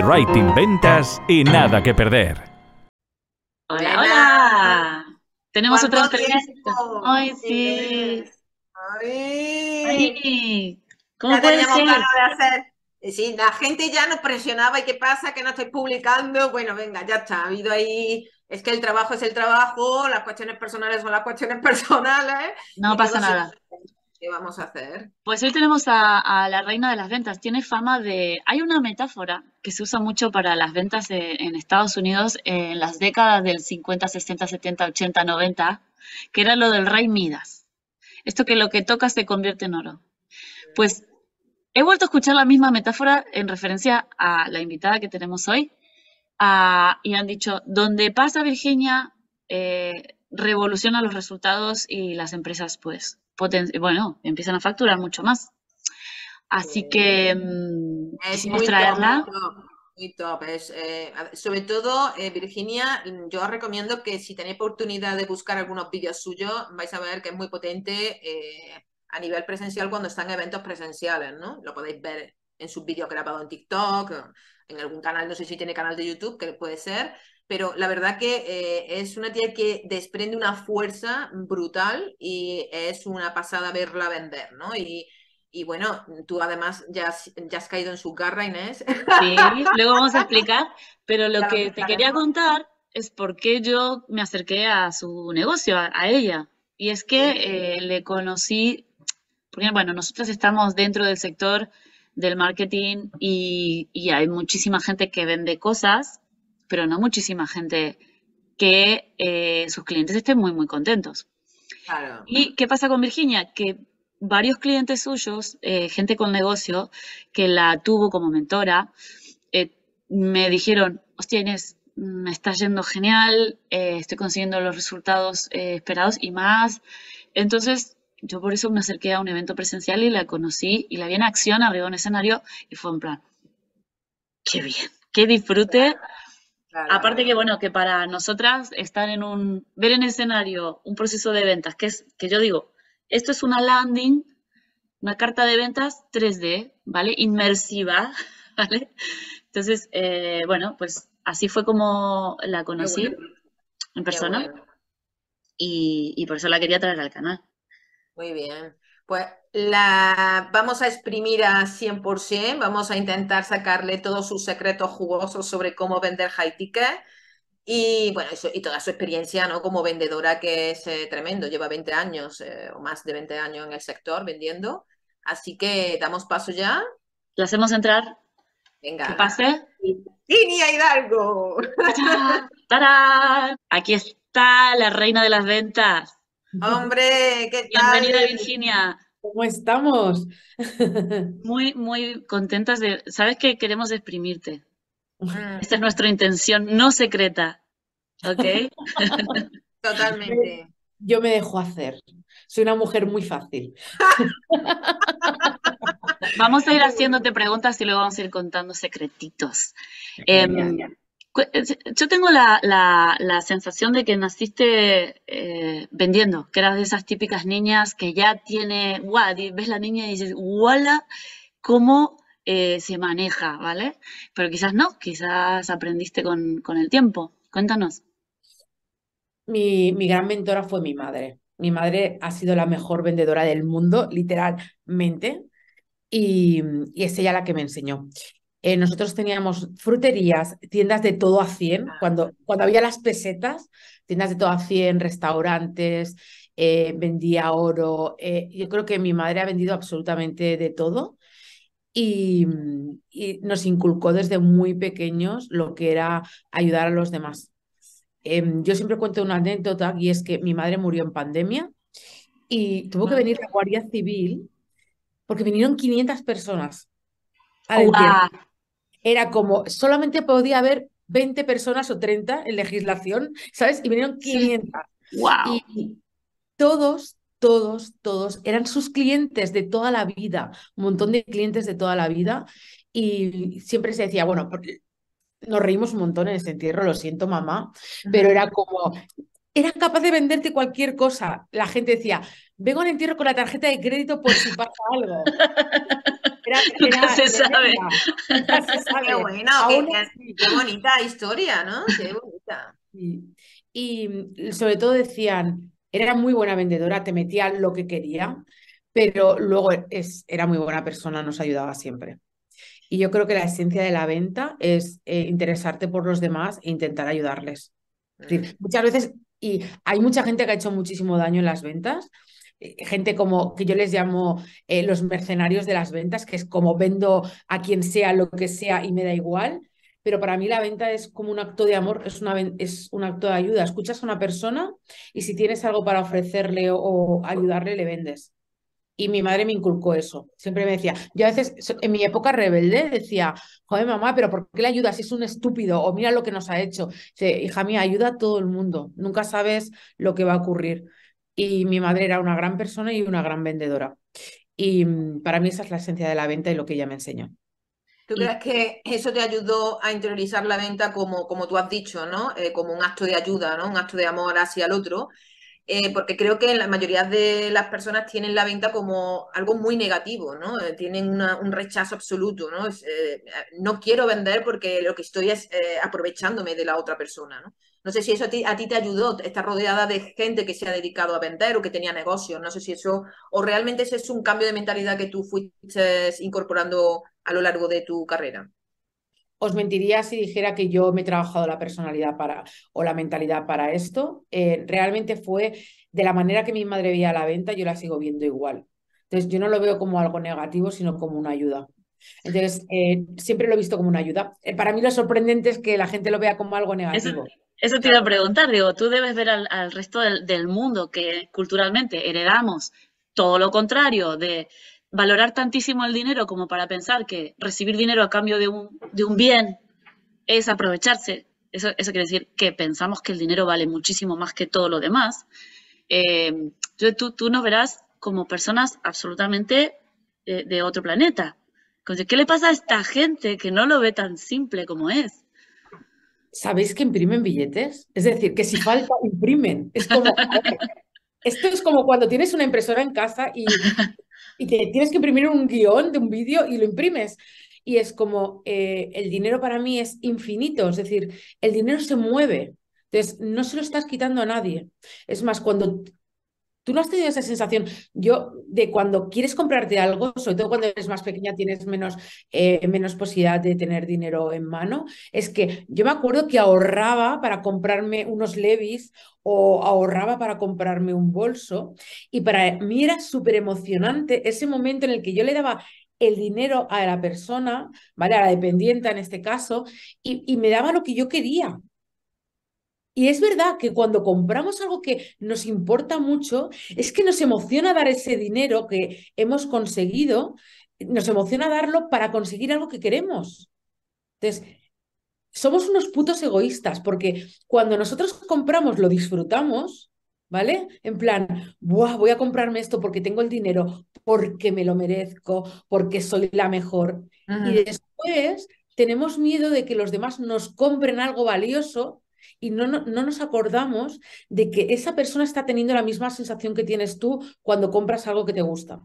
copywriting, ventas y nada que perder. Hola, hola. Tenemos otra entrevista. Ay, sí. Ay. Ay, ¿Cómo Ya puede teníamos ser? ganas de hacer. Sí, la gente ya nos presionaba y qué pasa, que no estoy publicando. Bueno, venga, ya está. Ha habido ahí. Es que el trabajo es el trabajo, las cuestiones personales son las cuestiones personales. No y pasa todo se- nada. ¿Qué vamos a hacer? Pues hoy tenemos a, la reina de las ventas. Tiene fama de... Hay una metáfora que se usa mucho para las ventas en Estados Unidos en las décadas del 50, 60, 70, 80, 90, que era lo del rey Midas. Esto que lo que toca se convierte en oro. Pues he vuelto a escuchar la misma metáfora en referencia a la invitada que tenemos hoy. Y han dicho, donde pasa Virginia, eh, revoluciona los resultados y las empresas, pues, bueno, empiezan a facturar mucho más. Así que mm, quisimos muy top, traerla. muy top, muy top. Es, eh, sobre todo, eh, Virginia, yo os recomiendo que si tenéis oportunidad de buscar algunos vídeos suyos, vais a ver que es muy potente eh, a nivel presencial cuando están en eventos presenciales, ¿no? Lo podéis ver en sus vídeos grabados en TikTok, en algún canal, no sé si tiene canal de YouTube, que puede ser, pero la verdad que eh, es una tía que desprende una fuerza brutal y es una pasada verla vender, ¿no? Y, y bueno, tú además ya has, ya has caído en su garra, Inés. Sí, luego vamos a explicar, pero lo que te quería contar es por qué yo me acerqué a su negocio, a, a ella. Y es que eh, le conocí, porque bueno, nosotros estamos dentro del sector del marketing y, y hay muchísima gente que vende cosas, pero no muchísima gente que eh, sus clientes estén muy, muy contentos. Claro. ¿Y qué pasa con Virginia? Que varios clientes suyos, eh, gente con negocio, que la tuvo como mentora, eh, me dijeron, hostia Inés, me está yendo genial, eh, estoy consiguiendo los resultados eh, esperados y más. Entonces, yo por eso me acerqué a un evento presencial y la conocí y la vi en acción, arriba en escenario y fue en plan, qué bien, qué disfrute. claro. Aparte que, bueno, que para nosotras estar en un, ver en escenario un proceso de ventas, que es, que yo digo, esto es una landing, una carta de ventas 3D, ¿vale? Inmersiva, ¿vale? Entonces, eh, bueno, pues así fue como la conocí bueno, en persona bueno. y, y por eso la quería traer al canal. Muy bien. Pues la vamos a exprimir a 100%, vamos a intentar sacarle todos sus secretos jugosos sobre cómo vender high ticket y bueno, eso, y toda su experiencia, ¿no? Como vendedora que es eh, tremendo, lleva 20 años eh, o más de 20 años en el sector vendiendo. Así que damos paso ya. ¿La hacemos entrar? ¿Qué Venga. pase? Inia Hidalgo. Aquí está la reina de las ventas. Hombre, ¿qué tal? Bienvenida, Virginia. ¿Cómo estamos? Muy, muy contentas de... Sabes que queremos exprimirte. Mm, Esta es nuestra intención, no secreta. ¿Ok? Totalmente. Yo me dejo hacer. Soy una mujer muy fácil. Vamos a ir haciéndote preguntas y luego vamos a ir contando secretitos. Eh, yo tengo la, la- la sensación de que naciste eh, vendiendo, que eras de esas típicas niñas que ya tiene, guau, ves la niña y dices, ¡wala! ¿Cómo eh, se maneja, ¿vale? Pero quizás no, quizás aprendiste con, con el tiempo. Cuéntanos. Mi, mi gran mentora fue mi madre. Mi madre ha sido la mejor vendedora del mundo, literalmente, y es ella la que me enseñó. Eh, nosotros teníamos fruterías, tiendas de todo a 100, cuando, cuando había las pesetas, tiendas de todo a 100, restaurantes, eh, vendía oro. eh, yo creo que mi madre ha vendido absolutamente de todo y, y nos inculcó desde muy pequeños lo que era ayudar a los demás. Em, yo siempre cuento una anécdota y es que mi madre murió en pandemia y tuvo que venir la Guardia Civil porque vinieron 500 personas. ¡Guau! Era como, solamente podía haber 20 personas o 30 en legislación, ¿sabes? Y vinieron Sí. 500. ¡Guau! Y todos, todos, todos eran sus clientes de toda la vida, un montón de clientes de toda la vida. Y siempre se decía, bueno, nos reímos un montón en ese entierro, lo siento, mamá, pero era como, eran capaces de venderte cualquier cosa. La gente decía, vengo al entierro con la tarjeta de crédito por si pasa algo. nunca se sabe. Nunca se sabe. Qué bueno, Aún qué, así. qué bonita historia, ¿no? Qué bonita. Y mm, sobre todo decían, era muy buena vendedora, te metía lo que quería, pero luego es, era muy buena persona, nos ayudaba siempre. Y yo creo que la esencia de la venta es eh, interesarte por los demás e intentar ayudarles. Es decir, muchas veces, y hay mucha gente que ha hecho muchísimo daño en las ventas, eh, gente como que yo les llamo eh, los mercenarios de las ventas, que es como vendo a quien sea lo que sea y me da igual, pero para mí la venta es como un acto de amor, es, una, es un acto de ayuda. Escuchas a una persona y si tienes algo para ofrecerle o ayudarle, le vendes. Y mi madre me inculcó eso. Siempre me decía, yo a veces en mi época rebelde decía, joder mamá, pero ¿por qué le ayudas si es un estúpido? O mira lo que nos ha hecho. Dice, hija mía, ayuda a todo el mundo. Nunca sabes lo que va a ocurrir. Y mi madre era una gran persona y una gran vendedora. Y mm, para mí esa es la esencia de la venta y lo que ella me enseñó. ¿Tú crees que eso te ayudó a interiorizar la venta como, como tú has dicho, ¿no? Eh, como un acto de ayuda, ¿no? Un acto de amor hacia el otro. Eh, porque creo que la mayoría de las personas tienen la venta como algo muy negativo, ¿no? Eh, tienen un rechazo absoluto, ¿no? Eh, no quiero vender porque lo que estoy es aprovechándome de la otra persona, ¿no? No sé si eso a ti, a ti te ayudó, estar rodeada de gente que se ha dedicado a vender o que tenía negocios, no sé si eso, o realmente ese es un cambio de mentalidad que tú fuiste incorporando a lo largo de tu carrera. Os mentiría si dijera que yo me he trabajado la personalidad para, o la mentalidad para esto. Eh, realmente fue de la manera que mi madre veía la venta, yo la sigo viendo igual. Entonces, yo no lo veo como algo negativo, sino como una ayuda. Entonces, eh, siempre lo he visto como una ayuda. Eh, para mí lo sorprendente es que la gente lo vea como algo Eso, negativo. eso te iba a preguntar, digo, tú debes ver al, al resto del, del mundo que culturalmente heredamos todo lo contrario, de valorar tantísimo el dinero como para pensar que recibir dinero a cambio de un, de un bien es aprovecharse. Eso, eso quiere decir que pensamos que el dinero vale muchísimo más que todo lo demás. Eh, tú, tú nos verás como personas absolutamente eh, de otro planeta. Entonces, ¿qué le pasa a esta gente que no lo ve tan simple como es? ¿Sabéis que imprimen billetes? Es decir, que si falta, imprimen. Es como, esto es como cuando tienes una impresora en casa y, y te tienes que imprimir un guion de un vídeo y lo imprimes. Y es como, eh, el dinero para mí es infinito, es decir, el dinero se mueve. Entonces, no se lo estás quitando a nadie. Es más, cuando tú no has tenido esa sensación, yo, de cuando quieres comprarte algo, sobre todo cuando eres más pequeña, tienes menos, eh, menos posibilidad de tener dinero en mano, es que yo me acuerdo que ahorraba para comprarme unos levis o ahorraba para comprarme un bolso y para mí era súper emocionante ese momento en el que yo le daba el dinero a la persona, ¿vale? A la dependiente en este caso, y, y me daba lo que yo quería. Y es verdad que cuando compramos algo que nos importa mucho, es que nos emociona dar ese dinero que hemos conseguido, nos emociona darlo para conseguir algo que queremos. Entonces, somos unos putos egoístas porque cuando nosotros compramos lo disfrutamos, ¿vale? En plan, Buah, voy a comprarme esto porque tengo el dinero, porque me lo merezco, porque soy la mejor. Y después tenemos miedo de que los demás nos compren algo valioso y no, no, no nos acordamos de que esa persona está teniendo la misma sensación que tienes tú cuando compras algo que te gusta.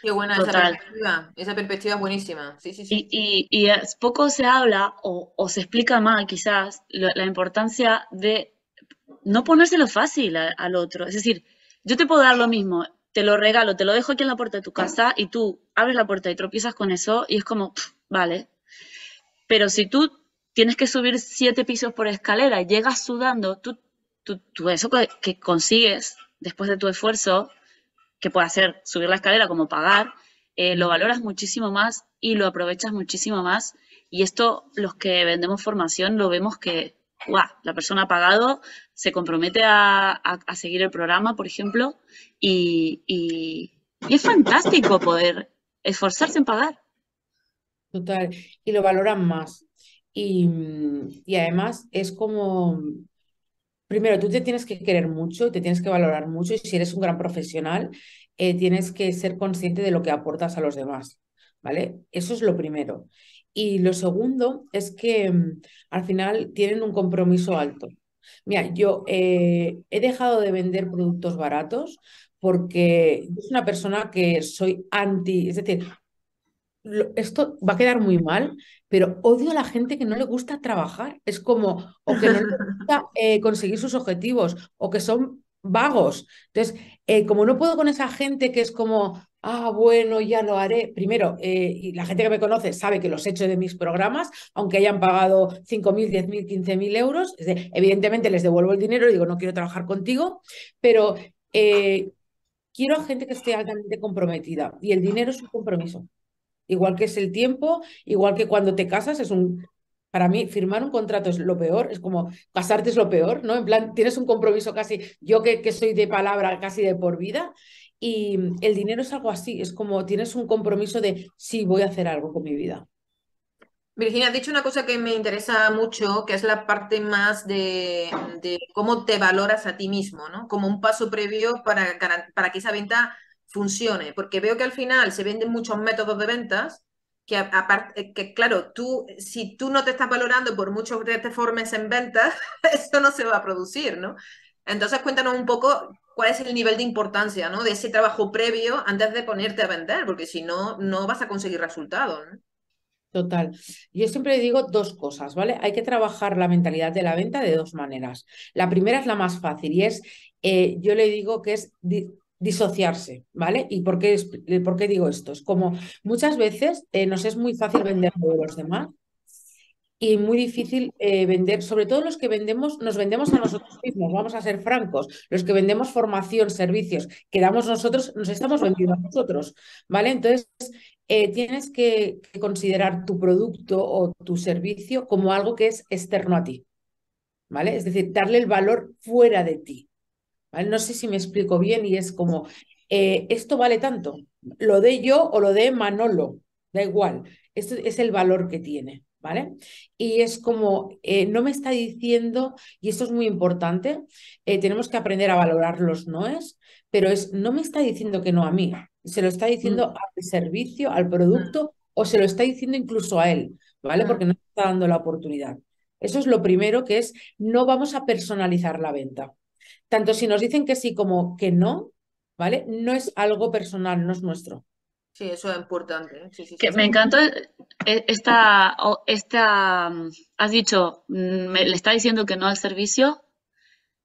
Qué buena esa perspectiva. Esa perspectiva es buenísima. Sí, sí, sí. Y, y- y es- poco se habla o, o se explica mal quizás lo- la importancia de no ponérselo fácil a- al otro. Es decir, yo te puedo dar lo mismo, te lo regalo, te lo dejo aquí en la puerta de tu casa y tú abres la puerta y tropiezas con eso y es como, "Pff, vale. Pero si tú tienes que subir siete pisos por escalera llegas sudando, tú, tú, tú eso que, que consigues después de tu esfuerzo, que puede ser subir la escalera como pagar, eh, lo valoras muchísimo más y lo aprovechas muchísimo más. Y esto, los que vendemos formación, lo vemos que, la persona ha pagado, se compromete a, a- a seguir el programa, por ejemplo, y, y- y es fantástico poder esforzarse en pagar. Total, y lo valoran más. Y, mm, y además es como, primero, tú te tienes que querer mucho, te tienes que valorar mucho y si eres un gran profesional, eh, tienes que ser consciente de lo que aportas a los demás, ¿vale? Eso es lo primero. Y lo segundo es que mm, al final tienen un compromiso alto. Mira, yo eh, he dejado de vender productos baratos porque yo soy una persona que soy anti, es decir, esto va a quedar muy mal, pero odio a la gente que no le gusta trabajar. Es como, o que no le gusta eh, conseguir sus objetivos, o que son vagos. Entonces, eh, como no puedo con esa gente que es como, ah, bueno, ya lo haré. Primero, eh, y la gente que me conoce sabe que los he hecho de mis programas, aunque hayan pagado 5.000, 10.000, 15.000 euros. evidentemente les devuelvo el dinero y digo, no quiero trabajar contigo, pero quiero a gente que esté altamente comprometida y el dinero es un compromiso. Igual que es el tiempo, igual que cuando te casas, es un, para mí, firmar un contrato es lo peor, es como casarte es lo peor, ¿no? En plan, tienes un compromiso casi, yo que, que soy de palabra casi de por vida, y el dinero es algo así, es como tienes un compromiso de, sí, voy a hacer algo con mi vida. Virginia, has dicho una cosa que me interesa mucho, que es la parte más de, de cómo te valoras a ti mismo, ¿no? Como un paso previo para, para que esa venta funcione, porque veo que al final se venden muchos métodos de ventas que aparte, que claro, tú, si tú no te estás valorando por mucho que te formes en ventas, esto no se va a producir, ¿no? Entonces cuéntanos un poco cuál es el nivel de importancia, ¿no? De ese trabajo previo antes de ponerte a vender, porque si no, no vas a conseguir resultados. Total. Yo siempre digo dos cosas, ¿vale? Hay que trabajar la mentalidad de la venta de dos maneras. La primera es la más fácil y es, eh, yo le digo que es disociarse, ¿vale? ¿Y por qué, por qué digo esto? Es como muchas veces eh, nos es muy fácil vender de los demás y muy difícil eh, vender, sobre todo los que vendemos, nos vendemos a nosotros mismos, vamos a ser francos, los que vendemos formación, servicios, que damos nosotros, nos estamos vendiendo a nosotros, ¿vale? Entonces, eh, tienes que considerar tu producto o tu servicio como algo que es externo a ti, ¿vale? Es decir, darle el valor fuera de ti. No sé si me explico bien y es como, eh, esto vale tanto, lo de yo o lo de Manolo, da igual, esto es el valor que tiene. ¿Vale? Y es como, eh, no me está diciendo, y esto es muy importante, eh, tenemos que aprender a valorar los noes, pero es, no me está diciendo que no a mí, se lo está diciendo mm. al servicio, al producto, o se lo está diciendo incluso a él, ¿vale? Mm. Porque no está dando la oportunidad. Eso es lo primero que es, no vamos a personalizar la venta tanto si nos dicen que sí como que no, ¿vale? No es algo personal, no es nuestro. Sí, eso es importante. ¿eh? que me encanta eh, esta, esta, mm, has dicho, mm, me, le está diciendo que no al servicio,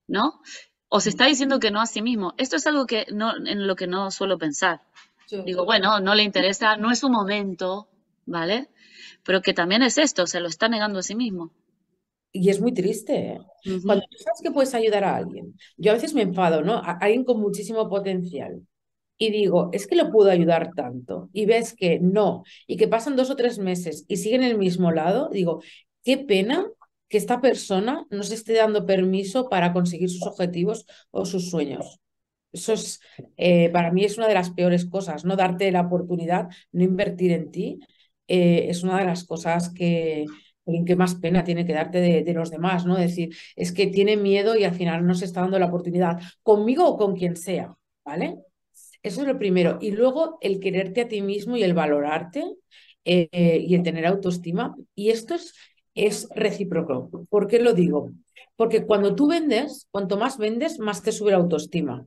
¿no? O se está diciendo que no a sí mismo. Esto es algo que no, en lo que no suelo pensar. Digo, bueno, no le interesa, no es su momento, ¿vale? Pero que también es esto, se lo está negando a sí mismo. Y es muy triste. ¿eh? Cuando tú sabes que puedes ayudar a alguien, yo a veces me enfado, ¿no? A alguien con muchísimo potencial. Y digo, es que lo puedo ayudar tanto. Y ves que no. Y que pasan dos o tres meses y siguen en el mismo lado. Digo, qué pena que esta persona no se esté dando permiso para conseguir sus objetivos o sus sueños. Eso es, eh, para mí es una de las peores cosas, no darte la oportunidad, no invertir en ti. Eh, es una de las cosas que, qué más pena tiene que darte de, los demás, ¿no? Decir, es que tiene miedo y al final no se está dando la oportunidad, conmigo o con quien sea, ¿vale? Eso es lo primero. Y luego el quererte a ti mismo y el valorarte eh, y el tener autoestima. Y esto es, es recíproco. ¿Por qué lo digo? Porque cuando tú vendes, cuanto más vendes, más te sube la autoestima.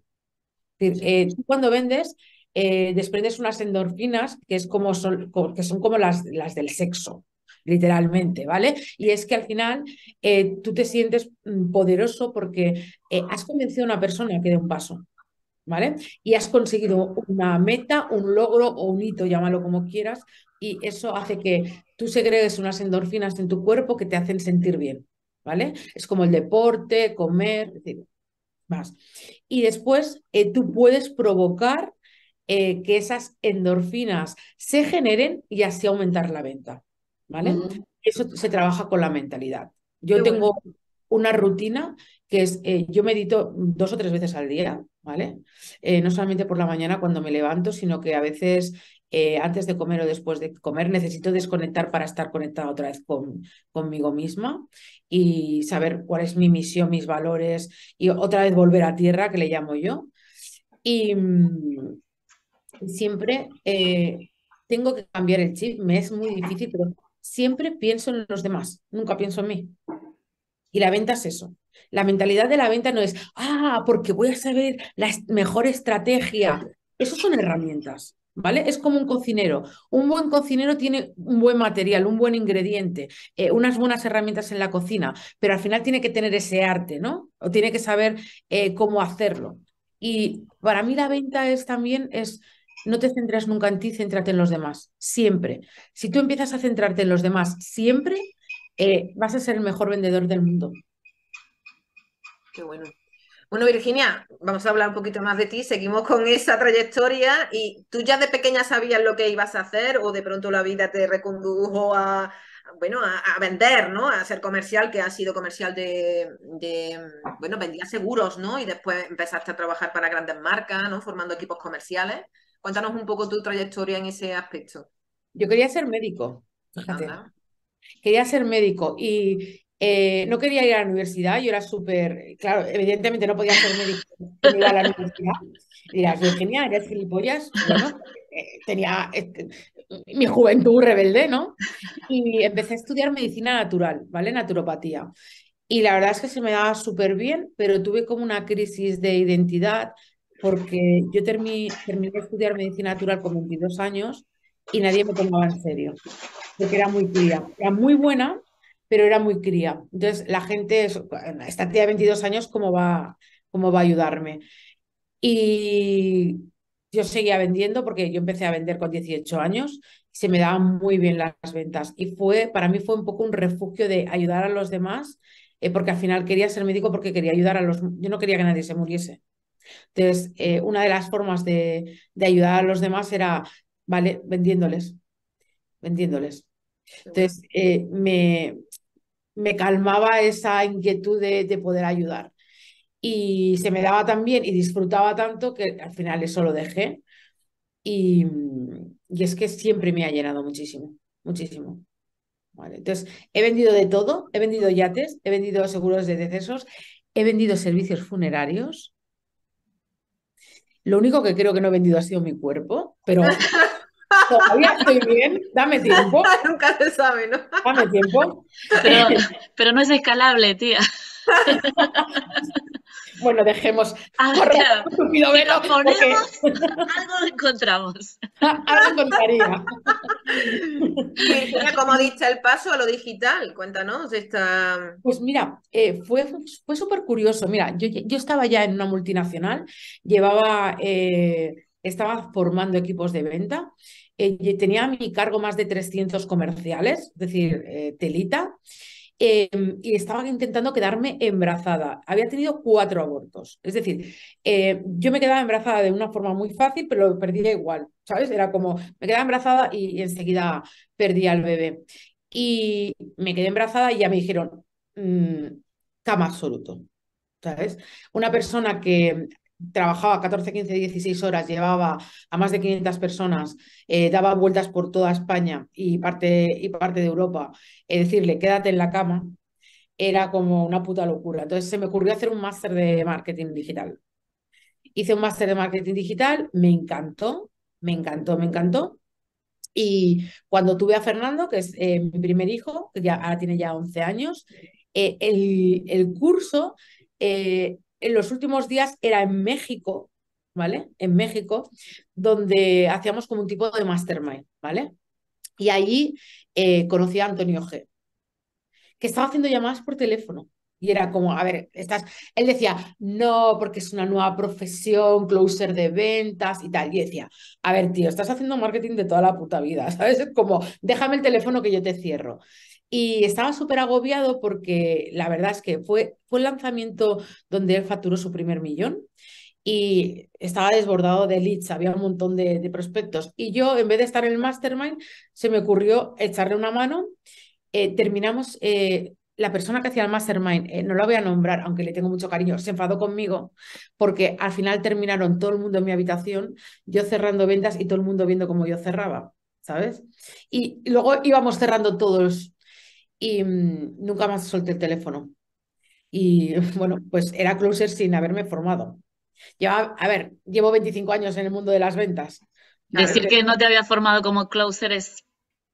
Eh, tú cuando vendes, eh, desprendes unas endorfinas que, es como son, que son como las, las del sexo literalmente, ¿vale? Y es que al final eh, tú te sientes mm, poderoso porque eh, has convencido a una persona que dé un paso, ¿vale? Y has conseguido una meta, un logro o un hito, llámalo como quieras, y eso hace que tú segregues unas endorfinas en tu cuerpo que te hacen sentir bien, ¿vale? Es como el deporte, comer, más. Y después eh, tú puedes provocar que esas endorfinas se generen y así aumentar la venta. ¿Vale? Eso se trabaja con la mentalidad. Yo tengo una rutina que es, eh, yo medito dos o tres veces al día, ¿vale? Eh, no solamente por la mañana cuando me levanto, sino que a veces eh, antes de comer o después de comer necesito desconectar para estar conectada otra vez con, conmigo misma y saber cuál es mi misión, mis valores y otra vez volver a tierra, que le llamo yo. Y mm, siempre tengo que cambiar el chip, me es muy difícil, pero siempre pienso en los demás, nunca pienso en mí. Y la venta es eso. La mentalidad de la venta no es, ah, porque voy a saber la mejor estrategia. Esas son herramientas, ¿vale? Es como un cocinero. Un buen cocinero tiene un buen material, un buen ingrediente, eh, unas buenas herramientas en la cocina, pero al final tiene que tener ese arte, ¿no? O tiene que saber eh, cómo hacerlo. Y para mí la venta es también, es, no te centres nunca en ti, céntrate en los demás, siempre. Si tú empiezas a centrarte en los demás siempre, eh, vas a ser el mejor vendedor del mundo. Qué bueno. Bueno, Virginia, vamos a hablar un poquito más de ti. Seguimos con esa trayectoria. ¿Y tú ya de pequeña sabías lo que ibas a hacer o de pronto la vida te recondujo a, bueno, a, vender, ¿no? A ser comercial, que ha sido comercial de, bueno, vendía seguros, ¿no? Y después empezaste a trabajar para grandes marcas, ¿no? Formando equipos comerciales. Cuéntanos un poco tu trayectoria en ese aspecto. Yo quería ser médico, Quería ser médico y, eh, no quería ir a la universidad, yo era súper, claro, evidentemente no podía ser médico ir a la universidad. Dirás, Virginia, ¿eres gilipollas? Bueno, eh, tenía este, mi juventud rebelde, ¿no? Y empecé a estudiar medicina natural, ¿vale? Naturopatía. Y la verdad es que se me daba súper bien, pero tuve como una crisis de identidad porque yo terminé, terminé de estudiar medicina natural con 22 años y nadie me tomaba en serio, porque era muy cría. Era muy buena, pero era muy cría. Entonces, la gente, esta tía de 22 años, ¿cómo va, cómo va a ayudarme? Y yo seguía vendiendo porque yo empecé a vender con 18 años y se me daban muy bien las ventas. Y fue, para mí fue un poco un refugio de ayudar a los demás, eh, porque al final quería ser médico porque quería ayudar a los... Yo no quería que nadie se muriese. Entonces, eh, una de las formas de, de ayudar a los demás era, vale, vendiéndoles, vendiéndoles. Entonces, eh, me, me calmaba esa inquietud de, poder ayudar. Y se me daba tan bien y disfrutaba tanto que al final eso lo dejé. Y, y es que siempre me ha llenado muchísimo, muchísimo. Vale, entonces, he vendido de todo, he vendido yates, he vendido seguros de decesos, he vendido servicios funerarios. Lo único que creo que no he vendido ha sido mi cuerpo, pero Todavía estoy bien, dame tiempo. Nunca se sabe, ¿no? Dame tiempo. Pero, no es escalable, tía. Bueno, dejemos. Ah, ponemos, algo encontramos. algo encontraría. ¿Cómo diste el paso a lo digital? Cuéntanos esta. Pues mira, eh, fue, fue súper curioso. Mira, yo, yo, estaba ya en una multinacional, llevaba. Eh, estaba formando equipos de venta eh, tenía a mi cargo más de 300 comerciales, es decir, eh, telita, em, y estaba intentando quedarme embarazada. Había tenido cuatro abortos. Es decir, eh, yo me quedaba embarazada de una forma muy fácil, pero lo perdía igual, ¿sabes? Era como, me quedaba embarazada y, enseguida perdía al bebé. Y me quedé embarazada y ya me dijeron, mm, cama absoluto. ¿Sabes? Una persona que trabajaba 14, 15, 16 horas, llevaba a más de 500 personas, eh, daba vueltas por toda España y parte, y parte de Europa, es decirle, quédate en la cama, era como una puta locura. Entonces se me ocurrió hacer un máster de marketing digital. Hice un máster de marketing digital, me encantó, me encantó, me encantó. Y cuando tuve a Fernando, que es eh, mi primer hijo, que ya ahora tiene ya 11 años, eh, el, el, curso en los últimos días era en México, ¿vale? En México, donde hacíamos como un tipo de mastermind, ¿vale? Y allí eh, conocí a Antonio G, que estaba haciendo llamadas por teléfono. Y era como, a ver, estás. Él decía, no, porque es una nueva profesión, closer de ventas y tal. Y decía, a ver, tío, estás haciendo marketing de toda la puta vida, ¿sabes? Es como, déjame el teléfono que yo te cierro. Y estaba súper agobiado porque la verdad es que fue, fue el lanzamiento donde él facturó su primer millón y estaba desbordado de leads, había un montón de, prospectos. Y yo, en vez de estar en el mastermind, se me ocurrió echarle una mano. Eh, terminamos, eh, la persona que hacía el mastermind, eh, no la voy a nombrar, aunque le tengo mucho cariño, se enfadó conmigo porque al final terminaron todo el mundo en mi habitación, yo cerrando ventas y todo el mundo viendo cómo yo cerraba, ¿sabes? Y luego íbamos cerrando todos y mm, nunca más solté el teléfono. Y bueno, pues era closer sin haberme formado. Lleva, a ver, llevo 25 años en el mundo de las ventas. Decir que no te había formado como closer es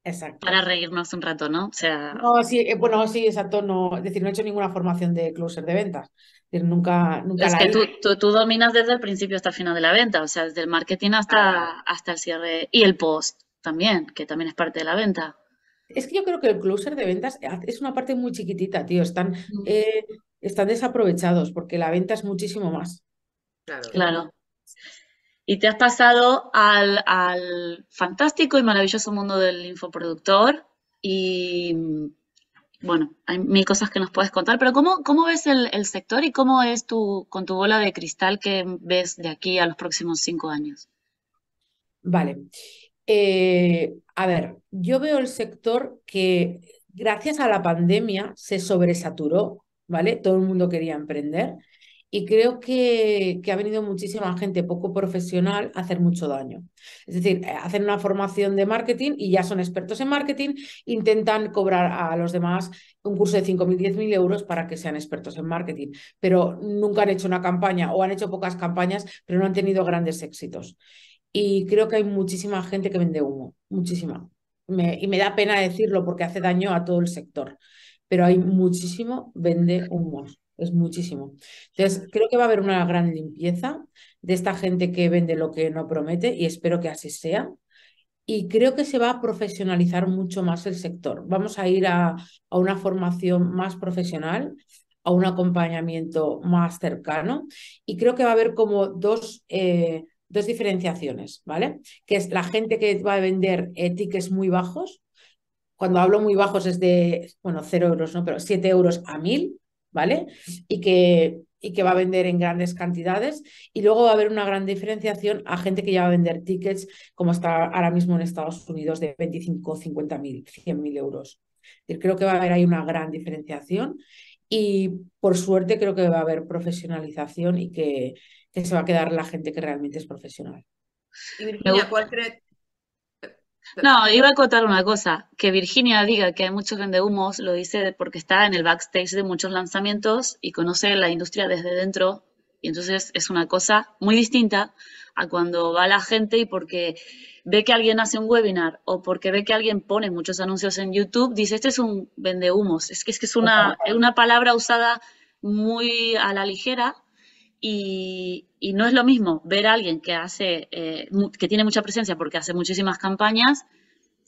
Exacto. Para reírnos un rato, ¿no? O sea, No, sí, eh, bueno, sí, exacto, no, es decir, no he hecho ninguna formación de closer de ventas. Es decir, nunca, nunca es la que tú, tú dominas desde el principio hasta el final de la venta, o sea, desde el marketing hasta, hasta el cierre y el post también, que también es parte de la venta. Es que yo creo que el closer de ventas es una parte muy chiquitita, tío. Están, eh, están desaprovechados porque la venta es muchísimo más. Claro. Claro. Y te has pasado al, al fantástico y maravilloso mundo del infoproductor y bueno, hay mil cosas que nos puedes contar, pero ¿cómo, cómo ves el, el sector y cómo es tu, con tu bola de cristal que ves de aquí a los próximos cinco años? Vale. Eh, a ver, yo veo el sector que gracias a la pandemia se sobresaturó, ¿vale? Todo el mundo quería emprender y creo que, que ha venido muchísima gente poco profesional a hacer mucho daño. Es decir, eh, hacen una formación de marketing y ya son expertos en marketing, intentan cobrar a los demás un curso de 5.000, 10.000 euros para que sean expertos en marketing, pero nunca han hecho una campaña o han hecho pocas campañas, pero no han tenido grandes éxitos. Y creo que hay muchísima gente que vende humo, muchísima. Y me da pena decirlo porque hace daño a todo el sector, pero hay muchísimo vende humos, es muchísimo. Entonces, creo que va a haber una gran limpieza de esta gente que vende lo que no promete y espero que así sea. Y creo que se va a profesionalizar mucho más el sector. Vamos a ir a, a una formación más profesional, a un acompañamiento más cercano y creo que va a haber como dos, eh, dos diferenciaciones, ¿vale? Que es la gente que va a vender eh, tickets muy bajos. Cuando hablo muy bajos es de, bueno, cero euros, ¿no? Pero 7 euros a 1000, ¿vale? Y que, y que va a vender en grandes cantidades. Y luego va a haber una gran diferenciación a gente que ya va a vender tickets, como está ahora mismo en Estados Unidos, de 25, 50 mil, 100 mil euros. Creo que va a haber ahí una gran diferenciación y por suerte creo que va a haber profesionalización y que, que se va a quedar la gente que realmente es profesional. Y Virginia, ¿cuál crees? No, iba a contar una cosa, que Virginia diga que hay muchos vendehumos, lo dice porque está en el backstage de muchos lanzamientos y conoce la industria desde dentro, y entonces es una cosa muy distinta a cuando va la gente y porque ve que alguien hace un webinar o porque ve que alguien pone muchos anuncios en YouTube, dice, este es un vendehumos, es que es, que es una, una palabra usada muy a la ligera y, y no es lo mismo ver a alguien que hace, eh, que tiene mucha presencia porque hace muchísimas campañas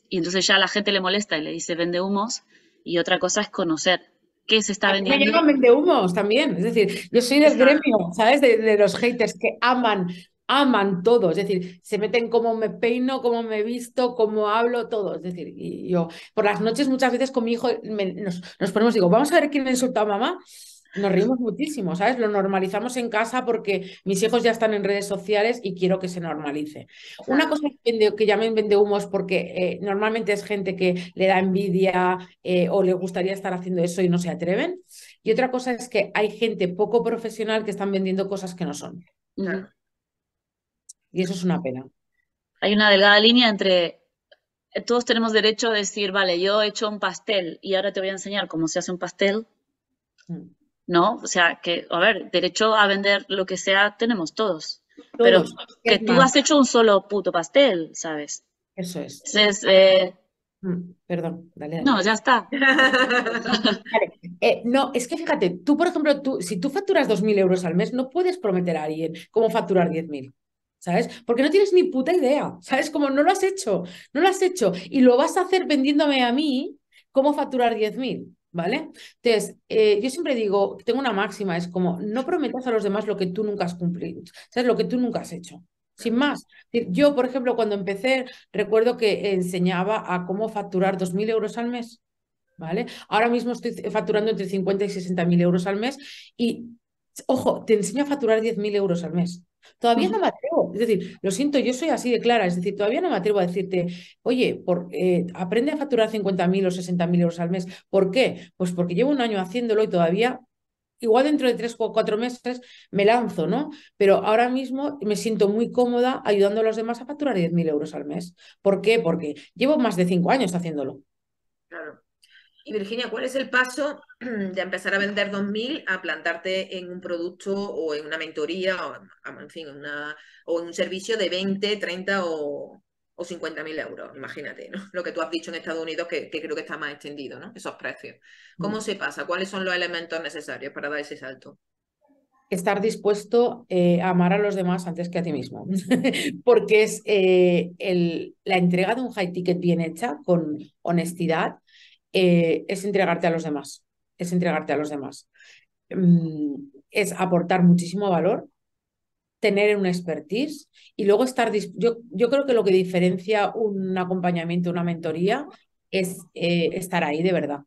y entonces ya a la gente le molesta y le dice vende humos y otra cosa es conocer qué se está mí me vendiendo. llaman vendehumos también. Es decir, yo soy del gremio, ¿sabes? De, de los haters que aman, aman todo. Es decir, se meten cómo me peino, cómo me visto, cómo hablo, todo. Es decir, y yo por las noches muchas veces con mi hijo me- nos, nos ponemos, digo, vamos a ver quién insulta a mamá. Nos reímos muchísimo, ¿sabes? Lo normalizamos en casa porque mis hijos ya están en redes sociales y quiero que se normalice. Una cosa que, vende- que llamen vendehumos porque eh, normalmente es gente que le da envidia eh, o le gustaría estar haciendo eso y no se atreven. Y otra cosa es que hay gente poco profesional que están vendiendo cosas que no son. Claro. Y eso es una pena. Hay una delgada línea entre eh, todos tenemos derecho a decir, vale, yo he hecho un pastel y ahora te voy a enseñar cómo se hace un pastel, Mm. ¿No? O sea, que, a ver, derecho a vender lo que sea tenemos todos, pero que tú más, has hecho un solo puto pastel, ¿sabes? Eso es. Entonces, eh, Mm, Perdón, dale, dale. no, ya está. Vale. Eh, no, es que fíjate, tú, por ejemplo, tú, si tú facturas 2.000 euros al mes, no puedes prometer a alguien cómo facturar 10.000, ¿sabes? Porque no tienes ni puta idea, ¿sabes? Como no lo has hecho, no lo has hecho y lo vas a hacer vendiéndome a mí cómo facturar 10.000, ¿vale? Entonces, eh, yo siempre digo, tengo una máxima, es como, no prometas a los demás lo que tú nunca has cumplido, ¿sabes? Lo que tú nunca has hecho. Sin más. Yo, por ejemplo, cuando empecé, recuerdo que enseñaba a cómo facturar 2.000 euros al mes. ¿vale? Ahora mismo estoy facturando entre 50 y 60 mil euros al mes y, ojo, te enseño a facturar 10 mil euros al mes. Todavía no me atrevo, es decir, lo siento, yo soy así de clara, es decir, todavía no me atrevo a decirte, oye, por, eh, aprende a facturar 50 mil o 60 mil euros al mes. ¿Por qué? Pues porque llevo un año haciéndolo y todavía igual dentro de tres o cuatro meses me lanzo, ¿no? Pero ahora mismo me siento muy cómoda ayudando a los demás a facturar 10.000 euros al mes. ¿Por qué? Porque llevo más de cinco años haciéndolo. Claro. Y Virginia, ¿cuál es el paso de empezar a vender 2.000 a plantarte en un producto o en una mentoría o, en fin, una, o en un servicio de 20, 30 o, o 50.000 euros, imagínate, ¿no? Lo que tú has dicho en Estados Unidos, que, creo que está más extendido, ¿no? Esos precios. ¿Cómo mm. se pasa? ¿Cuáles son los elementos necesarios para dar ese salto? Estar dispuesto eh, a amar a los demás antes que a ti mismo, porque es eh, el, la entrega de un high ticket bien hecha, con honestidad, eh, es entregarte a los demás, es entregarte a los demás. Mm, es aportar muchísimo valor tener un expertise y luego estar... Yo, yo creo que lo que diferencia un acompañamiento, una mentoría, es eh, estar ahí de verdad.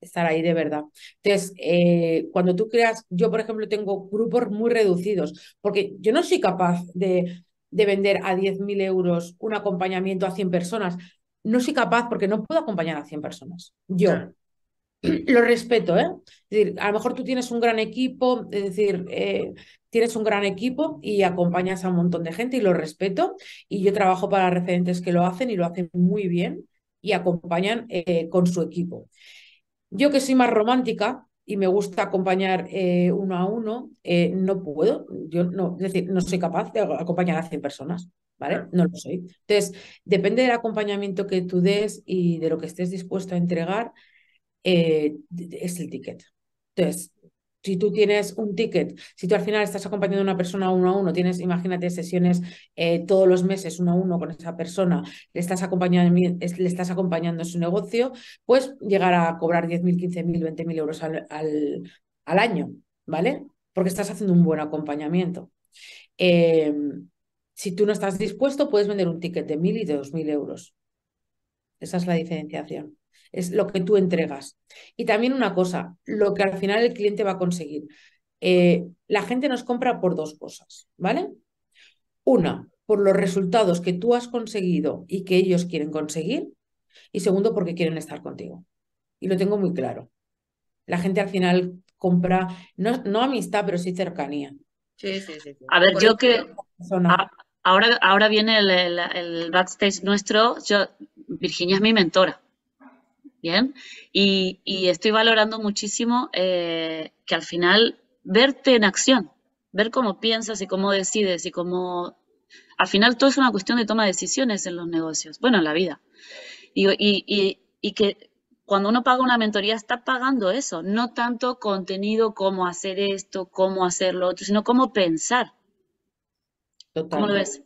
Estar ahí de verdad. Entonces, eh, cuando tú creas, yo por ejemplo tengo grupos muy reducidos, porque yo no soy capaz de, de vender a 10.000 euros un acompañamiento a 100 personas. No soy capaz porque no puedo acompañar a 100 personas. Yo. Lo respeto, ¿eh? Es decir, a lo mejor tú tienes un gran equipo, es decir, eh, tienes un gran equipo y acompañas a un montón de gente y lo respeto. Y yo trabajo para referentes que lo hacen y lo hacen muy bien y acompañan eh, con su equipo. Yo que soy más romántica y me gusta acompañar eh, uno a uno, eh, no puedo, yo no, es decir, no soy capaz de acompañar a 100 personas, ¿vale? No lo soy. Entonces, depende del acompañamiento que tú des y de lo que estés dispuesto a entregar, es el ticket. Entonces, si tú tienes un ticket, si tú al final estás acompañando a una persona uno a uno, tienes, imagínate, sesiones eh, todos los meses uno a uno con esa persona, le estás acompañando, le estás acompañando en su negocio, pues llegar a cobrar 10.000, 15.000, 20.000 euros al, al, año, ¿vale? Porque estás haciendo un buen acompañamiento. Em, si tú no estás dispuesto, puedes vender un ticket de 1.000 y de 2.000 euros. Esa es la diferenciación es lo que tú entregas. Y también una cosa, lo que al final el cliente va a conseguir. Eh, la gente nos compra por dos cosas, ¿vale? Una, por los resultados que tú has conseguido y que ellos quieren conseguir. Y segundo, porque quieren estar contigo. Y lo tengo muy claro. La gente al final compra, no, no amistad, pero sí cercanía. Sí, sí, sí. A ver, yo que... Ahora, ahora viene el, backstage nuestro. Yo, Virginia es mi mentora. Bien, y, estoy valorando muchísimo eh, que al final verte en acción, ver cómo piensas y cómo decides y cómo... Al final todo es una cuestión de toma de decisiones en los negocios, bueno, en la vida. Y, y, y que cuando uno paga una mentoría está pagando eso, no tanto contenido, cómo hacer esto, cómo hacer lo otro, sino cómo pensar. ¿Cómo lo ves?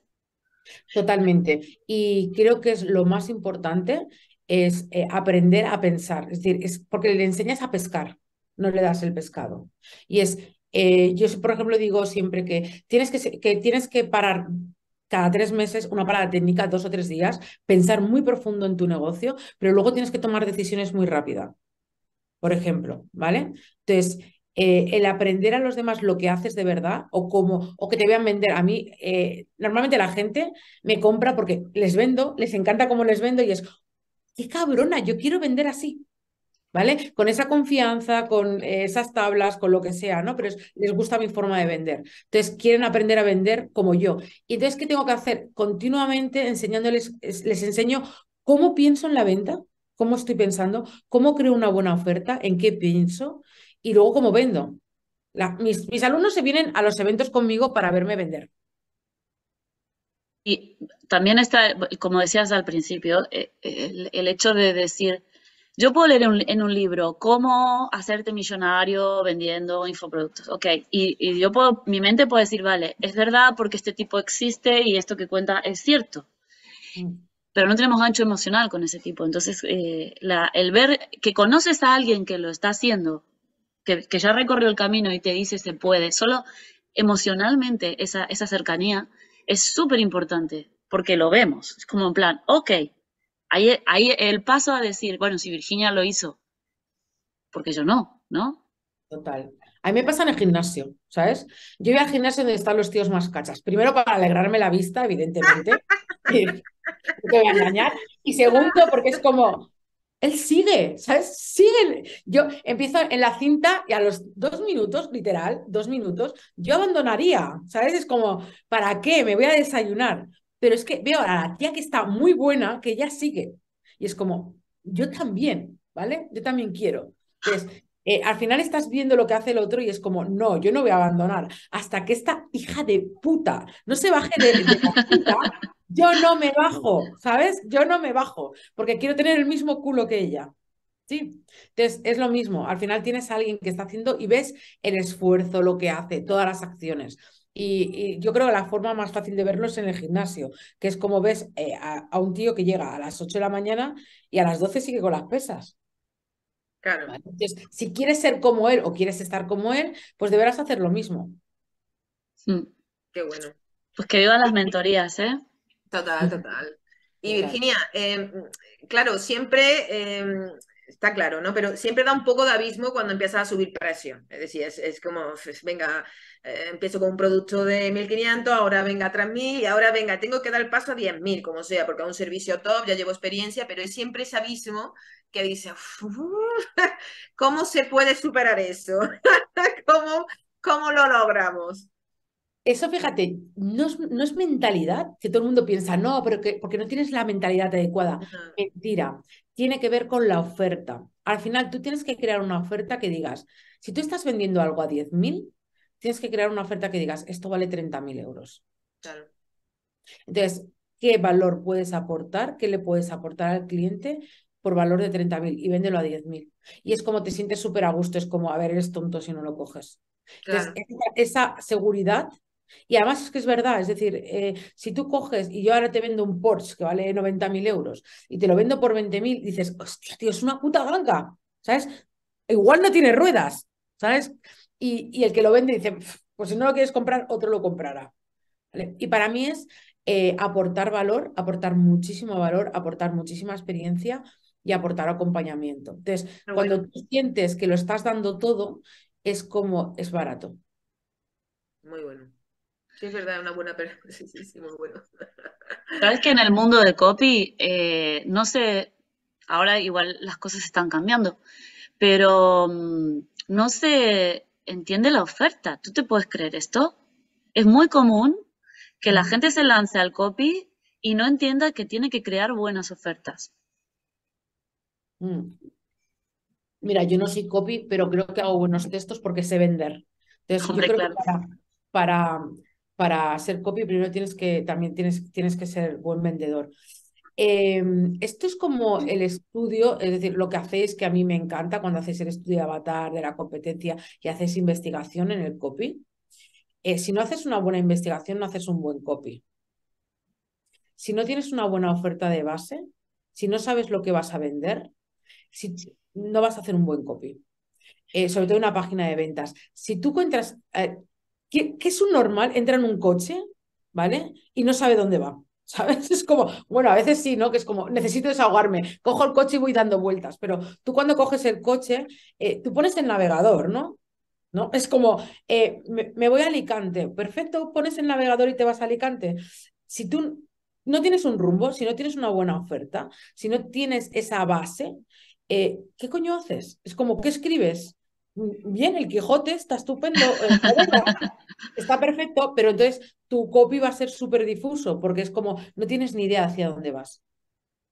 Totalmente. Y creo que es lo más importante es eh, aprender a pensar, es decir, es porque le enseñas a pescar, no le das el pescado. Y es, eh, yo por ejemplo digo siempre que tienes que, que tienes que parar cada tres meses, una parada técnica, dos o tres días, pensar muy profundo en tu negocio, pero luego tienes que tomar decisiones muy rápidas. Por ejemplo, ¿vale? Entonces, eh, el aprender a los demás lo que haces de verdad o cómo, o que te vean vender. A mí, normalmente la gente me compra porque les vendo, les encanta cómo les vendo y es, qué cabrona, yo quiero vender así. ¿Vale? Con esa confianza, con esas tablas, con lo que sea, ¿no? Pero les gusta mi forma de vender. Entonces, quieren aprender a vender como yo. Y entonces, ¿qué tengo que hacer? Continuamente enseñándoles, les enseño cómo pienso en la venta, cómo estoy pensando, cómo creo una buena oferta, en qué pienso y luego cómo vendo. mis, mis alumnos se vienen a los eventos conmigo para verme vender. Y también está, como decías al principio, eh, el, hecho de decir, yo puedo leer en un libro cómo hacerte millonario vendiendo infoproductos, ok, y, yo puedo, mi mente puede decir, vale, es verdad porque este tipo existe y esto que cuenta es cierto. Mm. Pero no tenemos ancho emocional con ese tipo. Entonces, eh, el ver que conoces a alguien que lo está haciendo, que, ya recorrió el camino y te dice se puede, solo emocionalmente esa, esa cercanía es súper importante porque lo vemos. Es como en plan, ok, ahí, ahí el paso a decir, bueno, si Virginia lo hizo, porque yo no, ¿no? Total. A mí me pasa en el gimnasio, ¿sabes? Yo voy al gimnasio donde están los tíos más cachas. Primero para alegrarme la vista, evidentemente. te voy a engañar. Y segundo, porque es como, él sigue, ¿sabes? Sigue. Yo empiezo en la cinta y a los dos minutos, literal, dos minutos, yo abandonaría, ¿sabes? Es como, ¿para qué? Me voy a desayunar. Pero es que veo a la tía que está muy buena, que ya sigue. Y es como, yo también, ¿vale? Yo también quiero. Entonces, eh, al final estás viendo lo que hace el otro y es como, no, yo no voy a abandonar hasta que esta hija de puta no se baje de, de la puta yo no me bajo, ¿sabes? Yo no me bajo, porque quiero tener el mismo culo que ella. Sí, entonces es lo mismo. Al final tienes a alguien que está haciendo y ves el esfuerzo, lo que hace, todas las acciones. Y, yo creo que la forma más fácil de verlo es en el gimnasio, que es como ves eh, a, un tío que llega a las 8 de la mañana y a las 12 sigue con las pesas. Claro. Entonces, si quieres ser como él o quieres estar como él, pues deberás hacer lo mismo. Mm. Qué bueno. Pues que vivan las mentorías, ¿eh? Total, total. Y Virginia, em, claro, siempre em, está claro, ¿no? Pero siempre da un poco de abismo cuando empieza a subir precio. Es decir, es, como, pues, venga, eh, empiezo con un producto de 1.500, ahora venga a 3.000 y ahora venga, tengo que dar el paso a 10.000, como sea, porque a un servicio top ya llevo experiencia, pero es siempre ese abismo que dice, ¿cómo se puede superar eso? ¿Cómo, ¿Cómo lo logramos? Eso, fíjate, no es, no es, mentalidad, que todo el mundo piensa, no, pero que, porque no tienes la mentalidad adecuada. Mentira, tiene que ver con la oferta. Al final, tú tienes que crear una oferta que digas, si tú estás vendiendo algo a 10.000, tienes que crear una oferta que digas, esto vale 30.000 euros. Claro. Entonces, ¿qué valor puedes aportar? ¿Qué le puedes aportar al cliente por valor de 30.000 y véndelo a 10.000? Y es como te sientes súper a gusto, es como, a ver, eres tonto si no lo coges. Entonces, esa seguridad y además es que es verdad, es decir, eh, si tú coges y yo ahora te vendo un Porsche que vale 90.000 euros y te lo vendo por 20.000, dices, hostia, tío, es una puta ganga, ¿sabes? Igual no tiene ruedas, ¿sabes? Y, el que lo vende dice, pues si no lo quieres comprar, otro lo comprará. Y para mí es eh, aportar valor, aportar muchísimo valor, aportar muchísima experiencia y aportar acompañamiento. Entonces, cuando tú sientes que lo estás dando todo, es como, es barato. Muy bueno. Sí, es verdad, una buena Sí, sí, sí, muy bueno. Sabes que en el mundo de copy, eh, no sé, ahora igual las cosas están cambiando, pero mm, no se entiende la oferta. ¿Tú te puedes creer esto? Es muy común que la gente se lance al copy y no entienda que tiene que crear buenas ofertas. Mm. Mira, yo no soy copy, pero creo que hago buenos textos porque sé vender. Entonces, yo creo que para, para ser copy primero tienes que, también tienes, tienes que ser buen vendedor. Em, esto es como el estudio, es decir, lo que hacéis que a mí me encanta cuando hacéis el estudio de avatar, de la competencia y hacéis investigación en el copy. Eh, si no haces una buena investigación, no haces un buen copy. Si no tienes una buena oferta de base, si no sabes lo que vas a vender, si, no vas a hacer un buen copy. Eh, sobre todo una página de ventas. Si tú encuentras, eh, ¿Qué, es un normal? Entra en un coche, ¿vale? Y no sabe dónde va. ¿Sabes? Es como, bueno, a veces sí, ¿no? Que es como, necesito desahogarme, cojo el coche y voy dando vueltas, pero tú cuando coges el coche, eh, tú pones el navegador, ¿no? ¿No? Es como, eh, me, voy a Alicante, perfecto, pones el navegador y te vas a Alicante. Si tú no tienes un rumbo, si no tienes una buena oferta, si no tienes esa base, eh, ¿qué coño haces? Es como, ¿qué escribes? Bien, el Quijote está estupendo, eh, está perfecto, pero entonces tu copy va a ser súper difuso porque es como no tienes ni idea hacia dónde vas.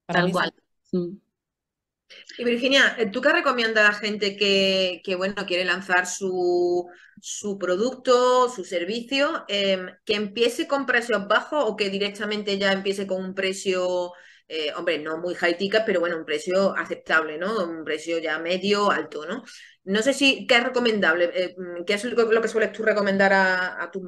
Tal cual. Y Virginia, eh, ¿tú qué recomiendas a la gente que, que bueno, quiere lanzar su, su producto, su servicio, em, que empiece con precios bajos o que directamente ya empiece con un precio, eh, hombre, no muy high ticket, pero bueno, un precio aceptable, ¿no? Un precio ya medio, alto, ¿no? No sé si, ¿qué es recomendable? Eh, mm, ¿Qué es lo que sueles tú recomendar a, a tu...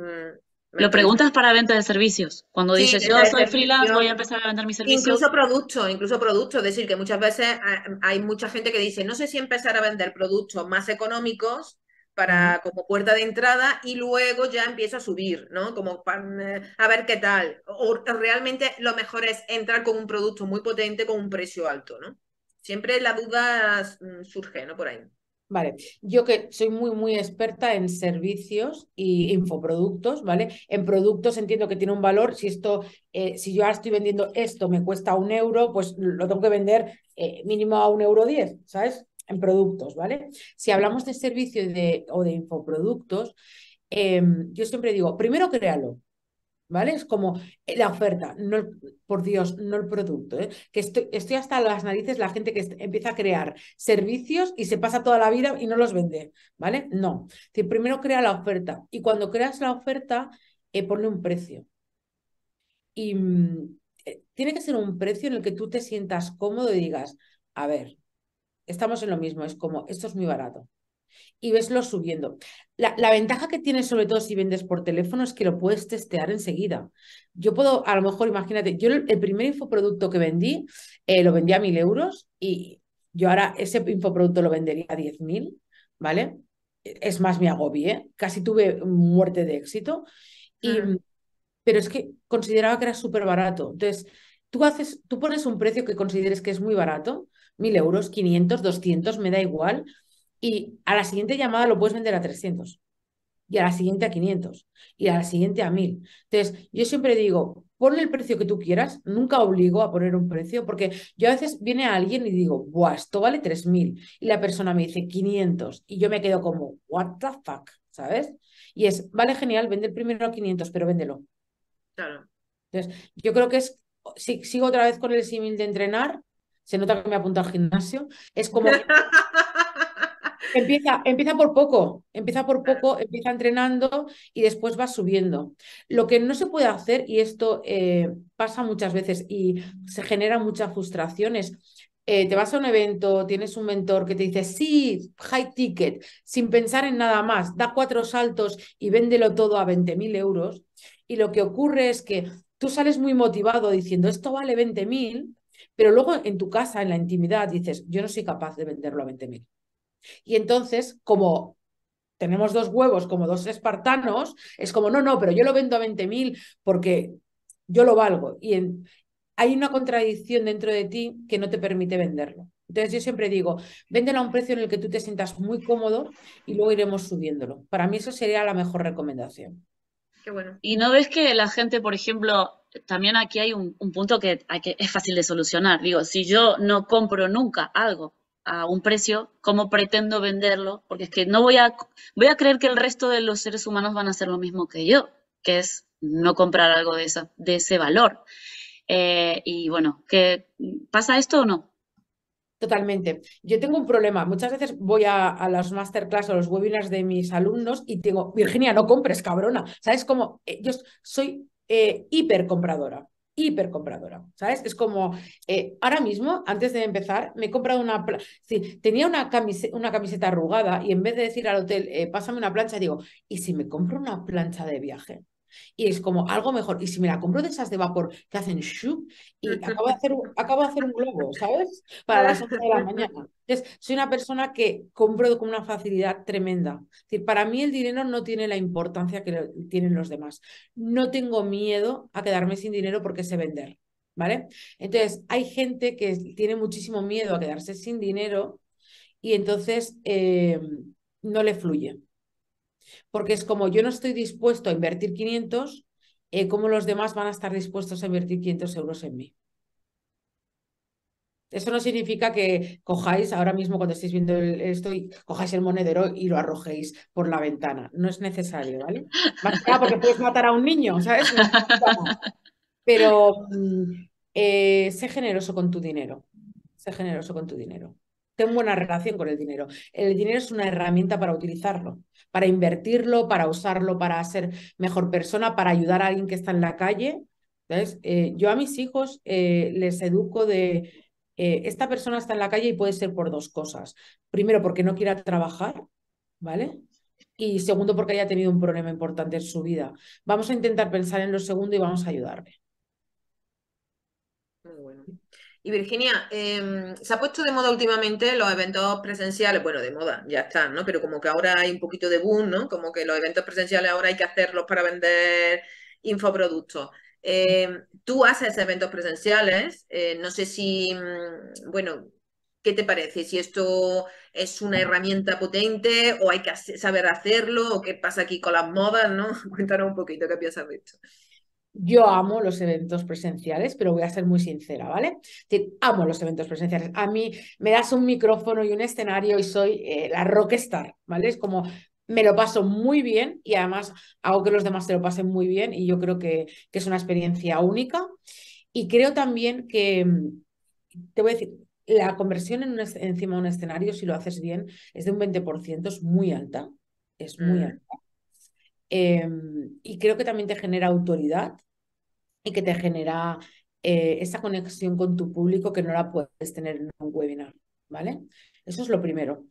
Lo preguntas para venta de servicios. Cuando dices, yo soy freelance, voy a empezar a vender mis servicios. Incluso productos, incluso productos. Es decir, que muchas veces eh, hay mucha gente que dice, no sé si empezar a vender productos más económicos para como puerta de entrada y luego ya empiezo a subir, ¿no? Como eh, a ver qué tal. O realmente lo mejor es entrar con un producto muy potente con un precio alto, ¿no? Siempre la duda mm, surge, ¿no? Por ahí. Vale, yo que soy muy, muy experta en servicios y infoproductos, ¿vale? En productos entiendo que tiene un valor. Si esto, eh, si yo ahora estoy vendiendo esto, me cuesta un euro, pues lo tengo que vender eh, mínimo a un euro diez, ¿sabes? En productos, ¿vale? Si hablamos de servicio o de infoproductos, em, yo siempre digo, primero créalo, ¿vale? Es como la oferta, no, por Dios, no el producto. ¿eh? Que estoy, hasta las narices la gente que empieza a crear servicios y se pasa toda la vida y no los vende, ¿vale? No. primero crea la oferta y cuando creas la oferta, eh, pone un precio. Y mm, eh, tiene que ser un precio en el que tú te sientas cómodo y digas, a ver, estamos en lo mismo, es como, esto es muy barato. Y veslo subiendo. La, la, ventaja que tienes, sobre todo si vendes por teléfono, es que lo puedes testear enseguida. Yo puedo, a lo mejor, imagínate, yo el, el primer infoproducto que vendí, eh, lo vendí a mil euros y yo ahora ese infoproducto lo vendería a diez mil, ¿vale? Es más, me agobié, casi tuve muerte de éxito. Y. Pero es que consideraba que era súper barato. Entonces, tú, haces, tú pones un precio que consideres que es muy barato, mil euros, 500, 200, me da igual, y a la siguiente llamada lo puedes vender a 300 y a la siguiente a 500 y a la siguiente a 1000. Entonces, yo siempre digo, pon el precio que tú quieras, nunca obligo a poner un precio, porque yo a veces viene alguien y digo, Buah, esto vale 3000 y la persona me dice 500 y yo me quedo como, what the fuck, ¿sabes? Y es, vale, genial, vende el primero a 500, pero véndelo. Claro. Entonces, yo creo que es, si sigo otra vez con el símil de entrenar, se nota que me apunta al gimnasio, es como... Empieza, empieza por poco, empieza por poco, empieza entrenando y después va subiendo. Lo que no se puede hacer, y esto eh, pasa muchas veces y se genera mucha frustración, es eh, te vas a un evento, tienes un mentor que te dice, sí, high ticket, sin pensar en nada más, da cuatro saltos y véndelo todo a 20.000 euros. Y lo que ocurre es que tú sales muy motivado diciendo, esto vale 20.000, pero luego en tu casa, en la intimidad, dices, yo no soy capaz de venderlo a 20.000. Y entonces, como tenemos dos huevos, como dos espartanos, es como, no, no, pero yo lo vendo a 20.000 porque yo lo valgo. Y hay una contradicción dentro de ti que no te permite venderlo. Entonces yo siempre digo, véndelo a un precio en el que tú te sientas muy cómodo y luego iremos subiéndolo. Para mí eso sería la mejor recomendación. Y no ves que la gente, por ejemplo, también aquí hay un, un punto que es fácil de solucionar. Digo, si yo no compro nunca algo a un precio, ¿cómo pretendo venderlo? Porque es que no voy a, voy a creer que el resto de los seres humanos van a hacer lo mismo que yo, que es no comprar algo de, esa, de ese valor. Eh, y bueno, ¿qué, ¿pasa esto o no? Totalmente. Yo tengo un problema. Muchas veces voy a, a los masterclass o los webinars de mis alumnos y digo, Virginia, no compres, cabrona. ¿Sabes cómo? Eh, yo soy eh, hiper compradora hiper compradora, ¿sabes? Es como, eh, ahora mismo, antes de empezar, me he comprado una, sí, tenía una, una camiseta arrugada y en vez de decir al hotel, eh, pásame una plancha, digo, ¿y si me compro una plancha de viaje? Y es como algo mejor. Y si me la compro de esas de vapor que hacen shup y acabo de hacer un, acabo de hacer un globo, ¿sabes? Para las 8 de la mañana. Entonces, soy una persona que compro con una facilidad tremenda. Es decir, para mí el dinero no tiene la importancia que tienen los demás. No tengo miedo a quedarme sin dinero porque sé vender. ¿Vale? Entonces, hay gente que tiene muchísimo miedo a quedarse sin dinero y entonces eh, no le fluye porque es como yo no estoy dispuesto a invertir 500, eh, ¿cómo los demás van a estar dispuestos a invertir 500 euros en mí? Eso no significa que cojáis ahora mismo cuando estéis viendo esto y cojáis el monedero y lo arrojéis por la ventana. No es necesario, ¿vale? Más que nada porque puedes matar a un niño, ¿sabes? Pero mm, eh, sé generoso con tu dinero. Sé generoso con tu dinero. Ten buena relación con el dinero. El dinero es una herramienta para utilizarlo para invertirlo, para usarlo, para ser mejor persona, para ayudar a alguien que está en la calle. Eh, yo a mis hijos eh, les educo de, eh, esta persona está en la calle y puede ser por dos cosas. Primero, porque no quiera trabajar, ¿vale? Y segundo, porque haya tenido un problema importante en su vida. Vamos a intentar pensar en lo segundo y vamos a ayudarle. Y Virginia, em, se ha puesto de moda últimamente los eventos presenciales, bueno, de moda, ya están, ¿no? Pero como que ahora hay un poquito de boom, ¿no? Como que los eventos presenciales ahora hay que hacerlos para vender infoproductos. Em, tú haces eventos presenciales, eh, no sé si, mm, bueno, ¿qué te parece? Si esto es una herramienta potente o hay que saber hacerlo o qué pasa aquí con las modas, ¿no? Cuéntanos un poquito qué piensas de esto. Yo amo los eventos presenciales, pero voy a ser muy sincera, ¿vale? amo los eventos presenciales. A mí me das un micrófono y un escenario y soy eh, la rockstar, ¿vale? Es como me lo paso muy bien y además hago que los demás se lo pasen muy bien y yo creo que, que es una experiencia única. Y creo también que, mm, te voy a decir, la conversión en encima de un escenario, si lo haces bien, es de un 20%, es muy alta, es muy mm. alta. Em, y creo que también te genera autoridad y que te genera eh, esa conexión con tu público que no la puedes tener en un webinar, ¿vale? Eso es lo primero.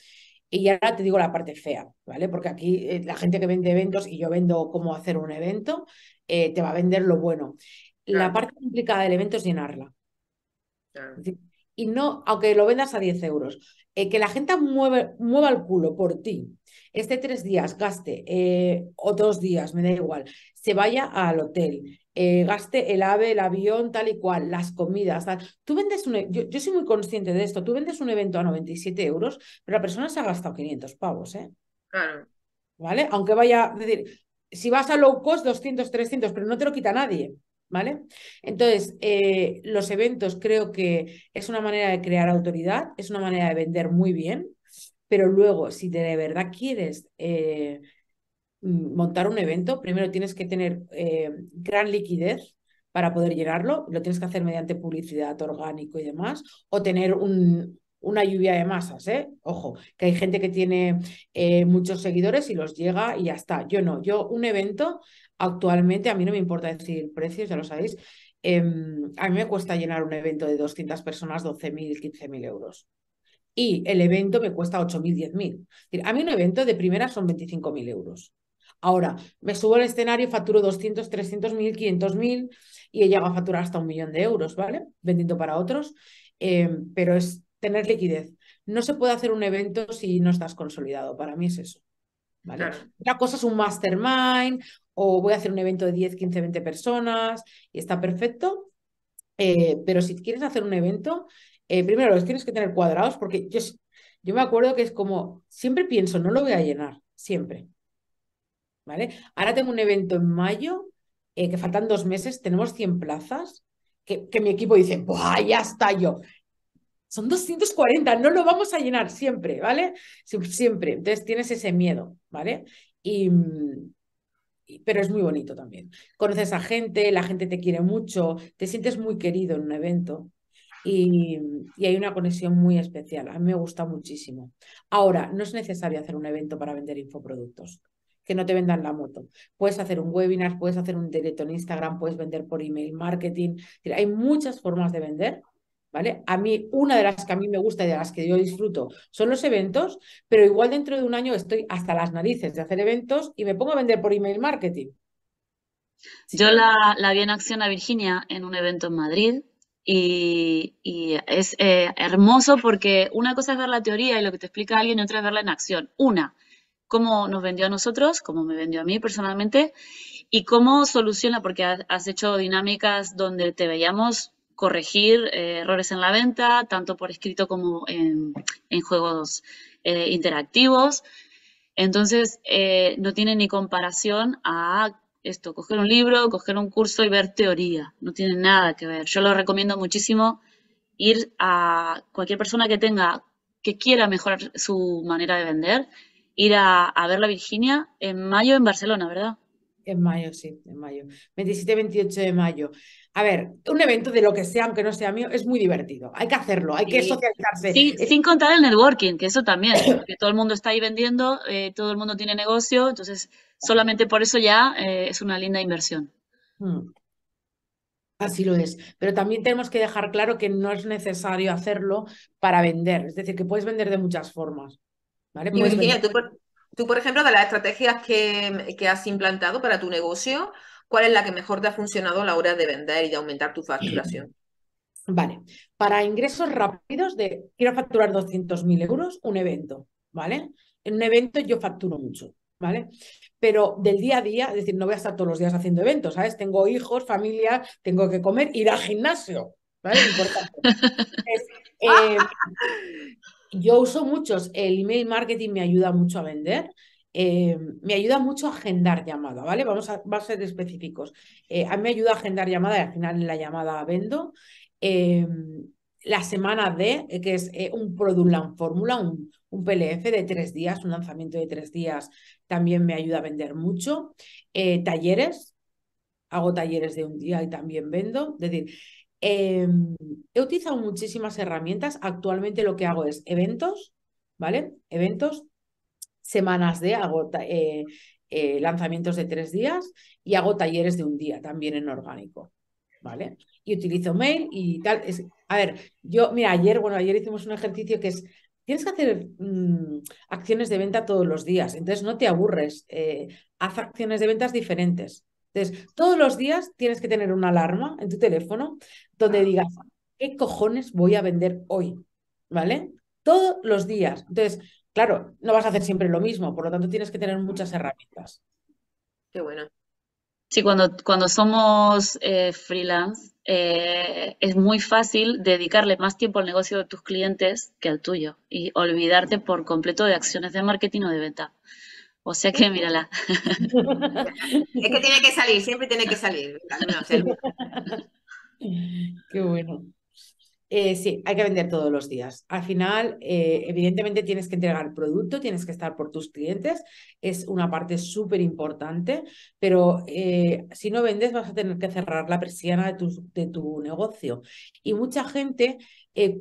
Y ahora te digo la parte fea, ¿vale? Porque aquí eh, la gente que vende eventos y yo vendo cómo hacer un evento, eh, te va a vender lo bueno. La parte complicada del evento es llenarla. Y no, aunque lo vendas a 10 euros, que la gente mueve, mueva el culo por ti, este tres días gaste, o dos días, me da igual, se vaya al hotel, eh, gaste el ave, el avión, tal y cual, las comidas, tal. Tú vendes un, e, yo, yo, soy muy consciente de esto, tú vendes un evento a 97 euros, pero la persona se ha gastado 500 pavos, ¿eh? Claro. ¿Vale? Aunque vaya, es decir, si vas a low cost, 200, 300, pero no te lo quita nadie. ¿Vale? Entonces, eh, los eventos creo que es una manera de crear autoridad, es una manera de vender muy bien, pero luego, si de verdad quieres eh, montar un evento, primero tienes que tener eh, gran liquidez para poder llenarlo, lo tienes que hacer mediante publicidad orgánico y demás, o tener un, una lluvia de masas, ¿eh? Ojo, que hay gente que tiene muchos seguidores y los llega y ya está. Yo no, yo un evento actualmente, a mí no me importa decir precios, ya lo sabéis, em, a mí me cuesta llenar un evento de 200 personas 12.000, 15.000 euros. Y el evento me cuesta 8.000, 10.000. A mí un evento de primera son 25.000 euros. Ahora, me subo al escenario, facturo 200, 300 mil, 500 mil y he llegado a facturar hasta un millón de euros, ¿vale? Vendiendo para otros, em, pero es tener liquidez. No se puede hacer un evento si no estás consolidado, para mí es eso. ¿vale? Otra cosa es un mastermind o voy a hacer un evento de 10, 15, 20 personas y está perfecto, eh, pero si quieres hacer un evento, eh, primero los tienes que tener cuadrados porque yo, yo me acuerdo que es como, siempre pienso, no lo voy a llenar, siempre. Ahora tengo un evento en mayo, eh, que faltan dos meses, tenemos 100 plazas, que, mi equipo dice, ¡buah, ya está yo! Son 240, no lo vamos a llenar siempre, ¿vale? Siempre. Entonces tienes ese miedo, ¿vale? Y, pero es muy bonito también. Conoces a gente, la gente te quiere mucho, te sientes muy querido en un evento y, y, hay una conexión muy especial. A mí me gusta muchísimo. Ahora, no es necesario hacer un evento para vender infoproductos que no te vendan la moto. Puedes hacer un webinar, puedes hacer un directo en Instagram, puedes vender por email marketing. Hay muchas formas de vender. ¿Vale? A mí, una de las que a mí me gusta y de las que yo disfruto son los eventos, pero igual dentro de un año estoy hasta las narices de hacer eventos y me pongo a vender por email marketing. Yo la, la vi en acción a Virginia en un evento en Madrid y, es eh, hermoso porque una cosa es ver la teoría y lo que te explica alguien y otra es verla en acción. Una, cómo nos vendió a nosotros, cómo me vendió a mí personalmente, y cómo soluciona, porque has hecho dinámicas donde te veíamos corregir eh, errores en la venta, tanto por escrito como en, juegos eh, interactivos. Entonces, eh, no tiene ni comparación a esto, coger un libro, coger un curso y ver teoría. No tiene nada que ver. Yo lo recomiendo muchísimo ir a cualquier persona que tenga, que quiera mejorar su manera de vender, ir a, ver la Virginia en mayo en Barcelona, ¿verdad? En mayo, sí, en mayo. 27-28 de mayo. A ver, un evento de lo que sea, aunque no sea mío, es muy divertido. Hay que hacerlo, hay que socializarse. Sí, sin contar el networking, que eso también, porque todo el mundo está ahí vendiendo, eh, todo el mundo tiene negocio, entonces solamente por eso ya eh, es una linda inversión. Hmm. Así lo es. Pero también tenemos que dejar claro que no es necesario hacerlo para vender. Es decir, que puedes vender de muchas formas. Y Virginia, tú por, ejemplo, de las estrategias que, que, has implantado para tu negocio, ¿cuál es la que mejor te ha funcionado a la hora de vender y de aumentar tu facturación? Vale, para ingresos rápidos de quiero facturar 200.000 euros, un evento, ¿vale? En un evento yo facturo mucho, ¿vale? Pero del día a día, es decir, no voy a estar todos los días haciendo eventos, ¿sabes? Tengo hijos, familia, tengo que comer, ir al gimnasio, ¿vale? Importante. eh, yo uso muchos, el email marketing me ayuda mucho a vender. Eh, me ayuda mucho a agendar llamada, ¿vale? Vamos a, ser específicos. Eh, a mí me ayuda a agendar llamada y al final en la llamada vendo. Eh, la semana de, que es un Product Land Fórmula, un, un, PLF de tres días, un lanzamiento de tres días, también me ayuda a vender mucho. talleres, hago talleres de un día y también vendo. Es decir, Em, he utilizado muchísimas herramientas. Actualmente lo que hago es eventos, ¿vale? Eventos, semanas de, hago eh, eh, lanzamientos de tres días y hago talleres de un día también en orgánico. ¿vale? Y utilizo mail y tal. Es, a ver, yo, mira, ayer, bueno, ayer hicimos un ejercicio que es, tienes que hacer mm, acciones de venta todos los días, entonces no te aburres, eh, haz acciones de ventas diferentes. Entonces, todos los días tienes que tener una alarma en tu teléfono donde digas, ¿qué cojones voy a vender hoy? ¿Vale? Todos los días. Entonces, claro, no vas a hacer siempre lo mismo, por lo tanto tienes que tener muchas herramientas. Qué bueno. Sí, cuando, cuando somos eh, freelance, eh, es muy fácil dedicarle más tiempo al negocio de tus clientes que al tuyo y olvidarte por completo de acciones de marketing o de venta. O sea que mírala. Es que tiene que salir, siempre tiene que salir. Qué bueno. Eh, sí, hay que vender todos los días. Al final, eh, evidentemente tienes que entregar producto, tienes que estar por tus clientes, es una parte súper importante, pero eh, si no vendes vas a tener que cerrar la persiana de tu, de tu negocio. Y mucha gente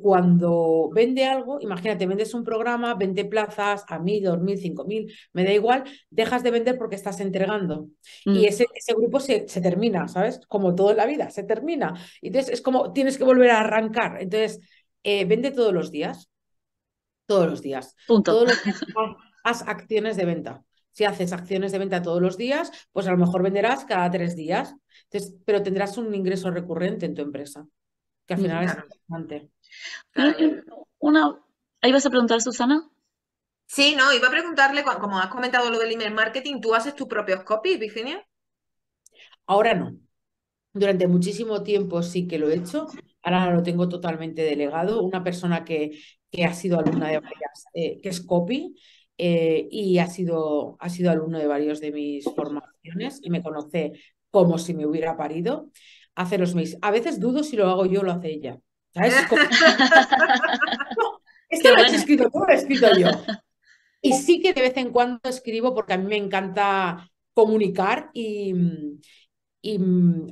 cuando vende algo, imagínate, vendes un programa, 20 plazas, a mil, dos mil, cinco mil, me da igual, dejas de vender porque estás entregando. Y mm. ese, ese grupo se, se, termina, ¿sabes? Como todo en la vida, se termina. Entonces es como tienes que volver a arrancar. Entonces, eh, vende todos los días. Todos los días. Punto. Todos los días haz acciones de venta. Si haces acciones de venta todos los días, pues a lo mejor venderás cada tres días. Entonces, pero tendrás un ingreso recurrente en tu empresa, que al final es importante. Una, ¿Ahí vas a preguntar, Susana? Sí, no, iba a preguntarle, como has comentado lo del email marketing, ¿tú haces tus propios copies, Virginia? Ahora no. Durante muchísimo tiempo sí que lo he hecho, ahora lo tengo totalmente delegado. Una persona que, que ha sido alumna de varias, eh, que es copy, eh, y ha sido, ha sido alumno de varios de mis formaciones y me conoce como si me hubiera parido. Hace los mails. A veces dudo si lo hago yo o lo hace ella. Esto lo he escrito tú, lo he escrito yo. Y sí que de vez en cuando escribo porque a mí me encanta comunicar y, y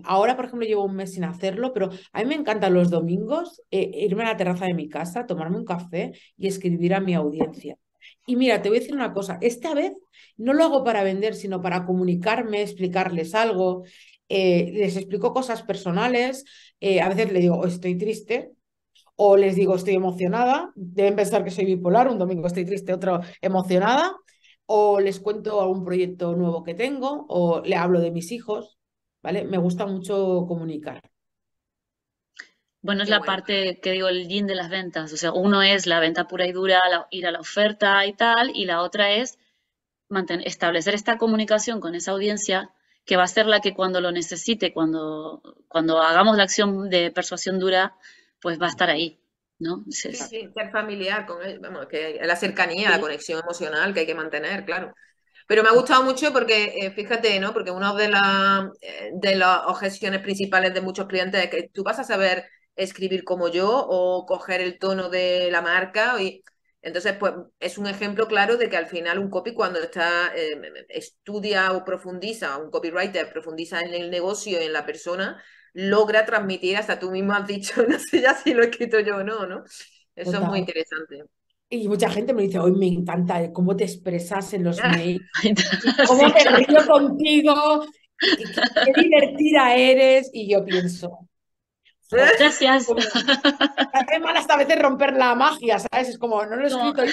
ahora, por ejemplo, llevo un mes sin hacerlo, pero a mí me encantan los domingos eh, irme a la terraza de mi casa, tomarme un café y escribir a mi audiencia. Y mira, te voy a decir una cosa, esta vez no lo hago para vender, sino para comunicarme, explicarles algo. Eh, les explico cosas personales, eh, a veces le digo, oh, estoy triste, o les digo, estoy emocionada, deben pensar que soy bipolar, un domingo estoy triste, otro emocionada, o les cuento algún proyecto nuevo que tengo, o le hablo de mis hijos, ¿vale? Me gusta mucho comunicar. Bueno, es la parte que digo, el yin de las ventas. O sea, uno es la venta pura y dura, ir a la oferta y tal, y la otra es mantener, establecer esta comunicación con esa audiencia que va a ser la que cuando lo necesite, cuando, cuando hagamos la acción de persuasión dura, pues va a estar ahí. ¿no? Sí, sí, ser familiar con él, vamos, que la cercanía, la conexión emocional que hay que mantener, claro. Pero me ha gustado mucho porque, eh, fíjate, ¿no? Porque una de, eh, de las objeciones principales de muchos clientes es que tú vas a saber escribir como yo o coger el tono de la marca y entonces, pues es un ejemplo claro de que al final un copy cuando está eh, estudia o profundiza, un copywriter profundiza en el negocio, en la persona, logra transmitir, hasta tú mismo has dicho, no sé ya si lo he escrito yo o no, ¿no? Eso es muy interesante. Y mucha gente me dice, hoy me encanta cómo te expresas en los mails, cómo te río contigo, qué divertida eres. Y yo pienso, Gracias. Hace mal hasta a veces romper la magia, ¿sabes? Es como, no lo he escrito yo.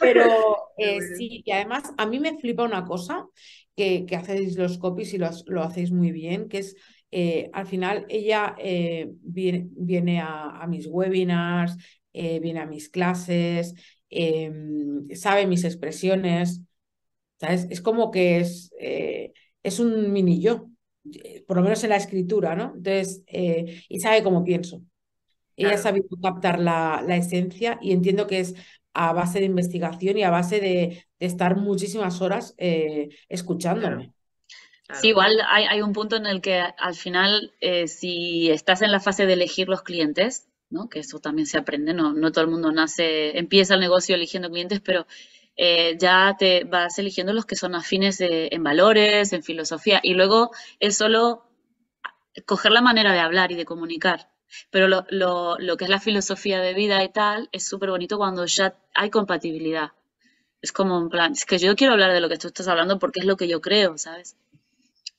Pero eh, sí, y además a mí me flipa una cosa que, que hacéis los copies y lo, lo hacéis muy bien, que es eh, al final ella eh, viene, viene a, mis webinars, viene a mis clases, em, sabe mis expresiones, ¿sabes? Es como que es, es un mini yo. Eh, por lo menos en la escritura, ¿no? Entonces, eh, y sabe cómo pienso. Ella ha sabido captar la, la, esencia y entiendo que es a base de investigación y a base de, estar muchísimas horas eh, escuchándome. Sí, igual hay, hay, un punto en el que al final, si estás en la fase de elegir los clientes, ¿no? que eso también se aprende, no, no todo el mundo nace, empieza el negocio eligiendo clientes, pero eh, ya te vas eligiendo los que son afines en valores, en filosofía, y luego es solo coger la manera de hablar y de comunicar. Pero lo, lo, que es la filosofía de vida y tal es súper bonito cuando ya hay compatibilidad. Es como en plan, es que yo quiero hablar de lo que tú estás hablando porque es lo que yo creo, ¿sabes?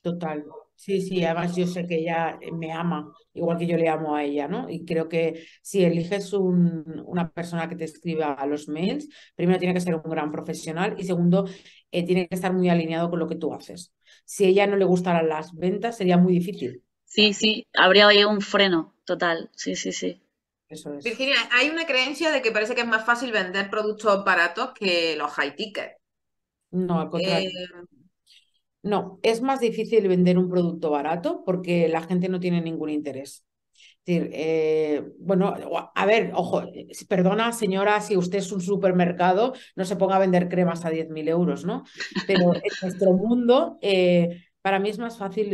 Total. Sí, sí, además yo sé que ella me ama, igual que yo le amo a ella, ¿no? Y creo que si eliges un, una persona que te escriba a los mails, primero tiene que ser un gran profesional y segundo, eh, tiene que estar muy alineado con lo que tú haces. Si a ella no le gustaran las ventas, sería muy difícil. Sí, sí, habría ahí un freno total. Sí, sí, sí. Eso es. Virginia, hay una creencia de que parece que es más fácil vender productos baratos que los high ticket. No, al contrario. Eh, No, es más difícil vender un producto barato porque la gente no tiene ningún interés. Es decir, eh, bueno, a ver, ojo, eh, perdona señora, si usted es un supermercado, no se ponga a vender cremas a 10.000 euros, ¿no? Pero en nuestro mundo, eh, para mí es más fácil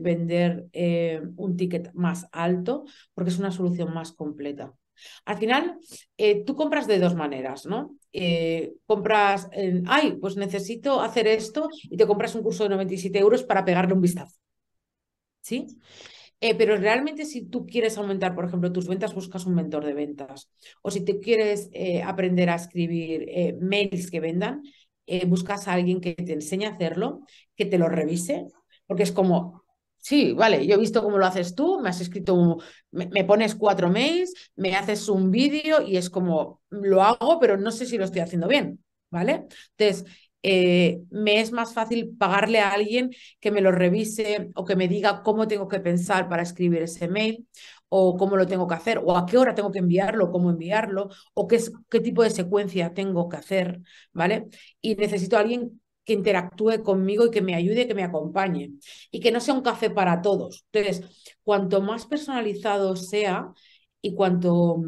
vender un ticket más alto porque es una solución más completa. Al final, tú compras de dos maneras, ¿no? Eh, compras, en, ay, pues necesito hacer esto y te compras un curso de 97 euros para pegarle un vistazo, ¿sí? Eh, pero realmente si tú quieres aumentar, por ejemplo, tus ventas, buscas un mentor de ventas. O si te quieres eh, aprender a escribir mails que vendan, buscas a alguien que te enseñe a hacerlo, que te lo revise, porque es como, sí, vale, yo he visto cómo lo haces tú, me has escrito, un- me, pones cuatro mails, me haces un vídeo y es como, lo hago, pero no sé si lo estoy haciendo bien, ¿vale? Entonces, eh, me es más fácil pagarle a alguien que me lo revise o que me diga cómo tengo que pensar para escribir ese mail o cómo lo tengo que hacer o a qué hora tengo que enviarlo, cómo enviarlo o qué, qué tipo de secuencia tengo que hacer, ¿vale? Y necesito a alguien que interactúe conmigo y que me ayude, que me acompañe y que no sea un café para todos. Entonces, cuanto más personalizado sea y cuanto,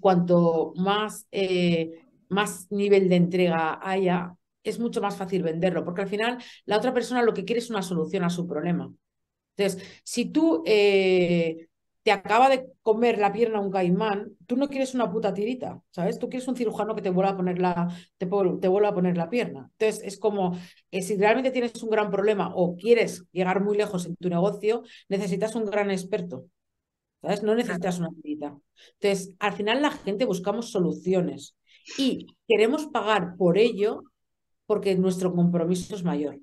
cuanto más, eh, más nivel de entrega haya, es mucho más fácil venderlo, porque al final la otra persona lo que quiere es una solución a su problema. Entonces, si tú eh, te acaba de comer la pierna un caimán, tú no quieres una puta tirita, ¿sabes? Tú quieres un cirujano que te vuelva a poner la, te, te vuelva a poner la pierna. Entonces, es como, eh, si realmente tienes un gran problema o quieres llegar muy lejos en tu negocio, necesitas un gran experto, ¿sabes? No necesitas una tirita. Entonces, al final la gente buscamos soluciones y queremos pagar por ello porque nuestro compromiso es mayor.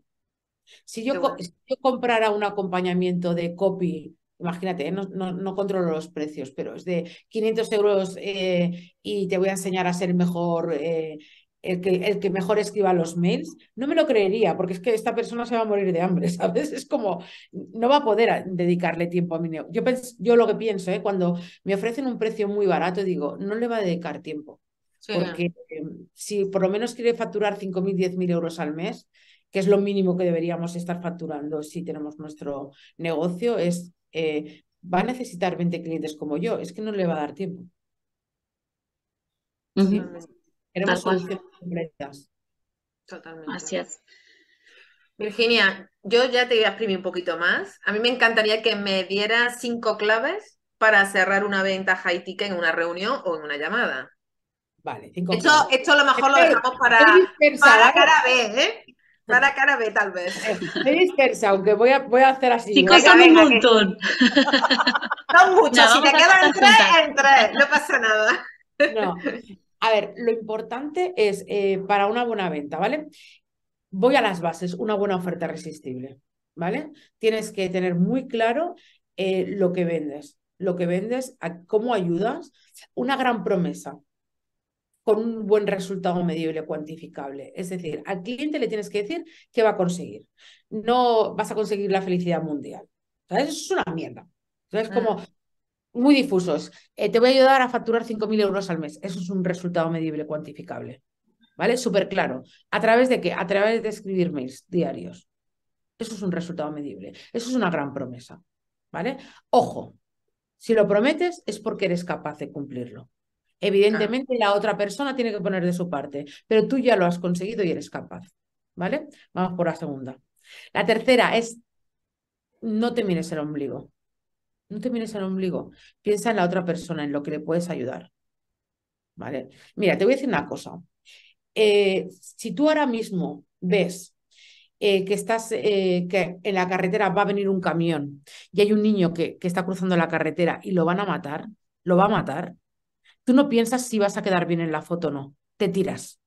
Si yo, si yo comprara un acompañamiento de copy, imagínate, ¿eh? no, no, no controlo los precios, pero es de 500 euros eh, y te voy a enseñar a ser mejor, eh, el, que, el que mejor escriba los mails, no me lo creería, porque es que esta persona se va a morir de hambre, ¿sabes? Es como, no va a poder a- dedicarle tiempo a mi negocio. Yo, lo que pienso, ¿eh? cuando me ofrecen un precio muy barato, digo, no le va a dedicar tiempo sí. porque eh, si por lo menos quiere facturar 5.000, 10.000 euros al mes, que es lo mínimo que deberíamos estar facturando si tenemos nuestro negocio, es, eh, va a necesitar 20 clientes como yo, es que no le va a dar tiempo. Ujú, Totalmente. Queremos soluciones completas. Totalmente. Así es. Virginia, yo ya te voy a exprimir un poquito más. A mí me encantaría que me dieras cinco claves para cerrar una venta high ticket en una reunión o en una llamada. Vale, cinco Esto, claves. esto a lo mejor lo dejamos para, dispersa, para ¿vale? cara B, ¿eh? Para cara B, tal vez. Estoy dispersa, aunque voy a, voy a hacer así. Chicos, son un montón. Son muchos, Nada, si te quedan tres, en tres, no pasa nada. No. A ver, lo importante es eh, para una buena venta, ¿vale? Voy a las bases, una buena oferta irresistible, ¿vale? Tienes que tener muy claro eh, lo que vendes, lo que vendes, a cómo ayudas, una gran promesa con un buen resultado medible, cuantificable. Es decir, al cliente le tienes que decir qué va a conseguir. No vas a conseguir la felicidad mundial. ¿Sabes? Eso es una mierda. ¿Sabes? Como muy difusos. Eh, te voy a ayudar a facturar 5.000 euros al mes. Eso es un resultado medible, cuantificable. ¿Vale? Súper claro. ¿A través de qué? A través de escribir mails diarios. Eso es un resultado medible. Eso es una gran promesa. ¿Vale? Ojo, si lo prometes es porque eres capaz de cumplirlo. Evidentemente la otra persona tiene que poner de su parte, pero tú ya lo has conseguido y eres capaz. ¿Vale? Vamos por la segunda. La tercera es no te mires el ombligo. No te mires el ombligo. Piensa en la otra persona, en lo que le puedes ayudar. ¿Vale? Mira, te voy a decir una cosa. Eh, si tú ahora mismo ves eh, que estás, eh, que en la carretera va a venir un camión y hay un niño que, que está cruzando la carretera y lo van a matar, lo va a matar, tú no piensas si vas a quedar bien en la foto o no, te tiras.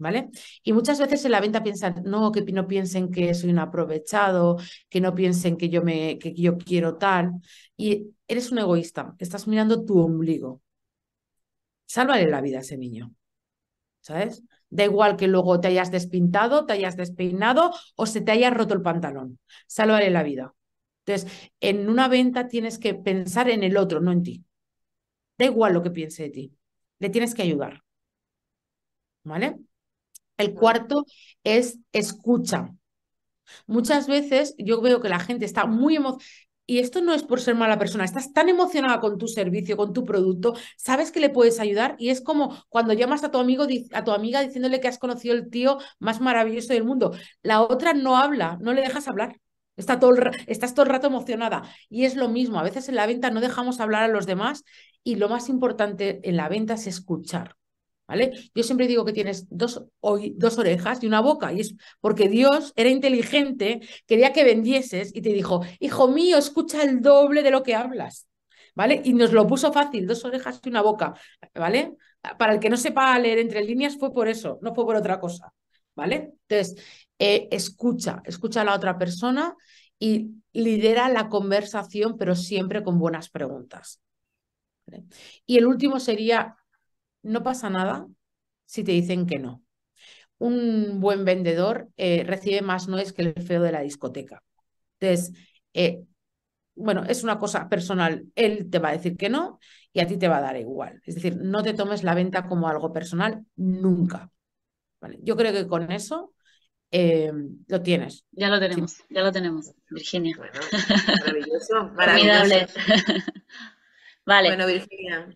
¿Vale? Y muchas veces en la venta piensan, no, que no piensen que soy un aprovechado, que no piensen que yo, me, que yo quiero tal. Y eres un egoísta, estás mirando tu ombligo. Sálvale la vida a ese niño. ¿Sabes? Da igual que luego te hayas despintado, te hayas despeinado o se te haya roto el pantalón. Sálvale la vida. Entonces, en una venta tienes que pensar en el otro, no en ti. Da igual lo que piense de ti. Le tienes que ayudar. ¿Vale? El cuarto es escucha. Muchas veces yo veo que la gente está muy emocionada. Y esto no es por ser mala persona, estás tan emocionada con tu servicio, con tu producto, sabes que le puedes ayudar y es como cuando llamas a tu amigo, a tu amiga diciéndole que has conocido el tío más maravilloso del mundo. La otra no habla, no le dejas hablar. Está todo estás todo el rato emocionada. Y es lo mismo, a veces en la venta no dejamos hablar a los demás y lo más importante en la venta es escuchar. ¿Vale? Yo siempre digo que tienes dos, dos orejas y una boca, y es porque Dios era inteligente, quería que vendieses y te dijo, hijo mío, escucha el doble de lo que hablas, ¿vale? Y nos lo puso fácil, dos orejas y una boca, ¿vale? Para el que no sepa leer entre líneas fue por eso, no fue por otra cosa, ¿vale? Entonces, eh, escucha, escucha a la otra persona y lidera la conversación, pero siempre con buenas preguntas. Y el último sería no pasa nada si te dicen que no. Un buen vendedor eh, recibe más noes que el feo de la discoteca. Entonces, eh, bueno, es una cosa personal. Él te va a decir que no y a ti te va a dar igual. Es decir, no te tomes la venta como algo personal nunca. Yo creo que con eso eh, lo tienes. Ya lo tenemos, ya lo tenemos, Virginia. maravilloso, maravilloso. vale. Bueno, Virginia.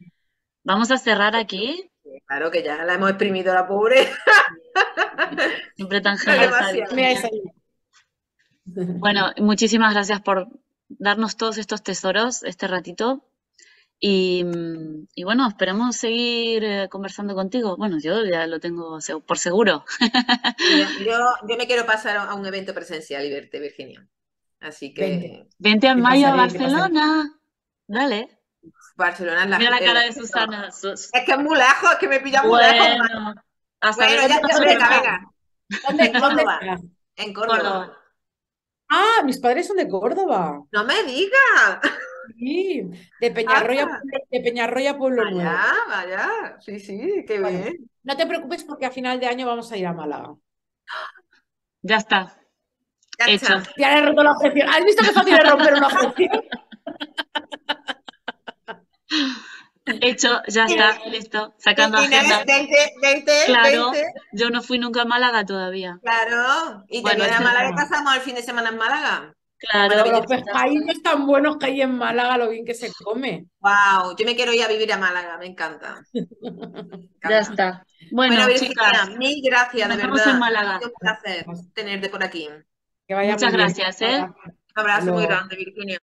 Vamos a cerrar aquí. Claro que ya la hemos exprimido la pobre. Siempre tan generosa. Bueno, muchísimas gracias por darnos todos estos tesoros este ratito. Y, bueno, esperemos seguir eh, conversando contigo. Bueno, yo ya lo tengo por seguro. Yo, yo me quiero pasar a un evento presencial y verte, Virginia. Así que. Vente a mayo a Barcelona. Dale. Barcelona la Mira la cara de Susana. Es que es muy lejos, es que me pilla muy lejos. bueno, ya te venga, venga. ¿Dónde, en Córdoba. En Córdoba. Ah, mis padres son de Córdoba. No me digas. Sí, de Peñarroya, ah. de Peñarroya Pueblo Nuevo. Vaya, vaya. Sí, sí, qué bien. No te preocupes porque a final de año vamos a ir a Málaga. Ya está. Ya Hecho. Está. Ya he roto la objeción. ¿Has visto qué fácil es romper una objeción? Hecho, ya está, listo. Sacando agenda. 20, 20, claro, yo no fui nunca a Málaga todavía. Claro, y bueno, también a Málaga pasamos el fin de semana en Málaga. Claro. los pescadillos tan buenos que hay en Málaga, lo bien que se come. Wow, yo me quiero ir a vivir a Málaga, me encanta. Ya está. Bueno, bueno chicas, mil gracias, de verdad. En Málaga. Es un placer tenerte por aquí. Muchas gracias, ¿eh? Un abrazo muy grande, Virginia.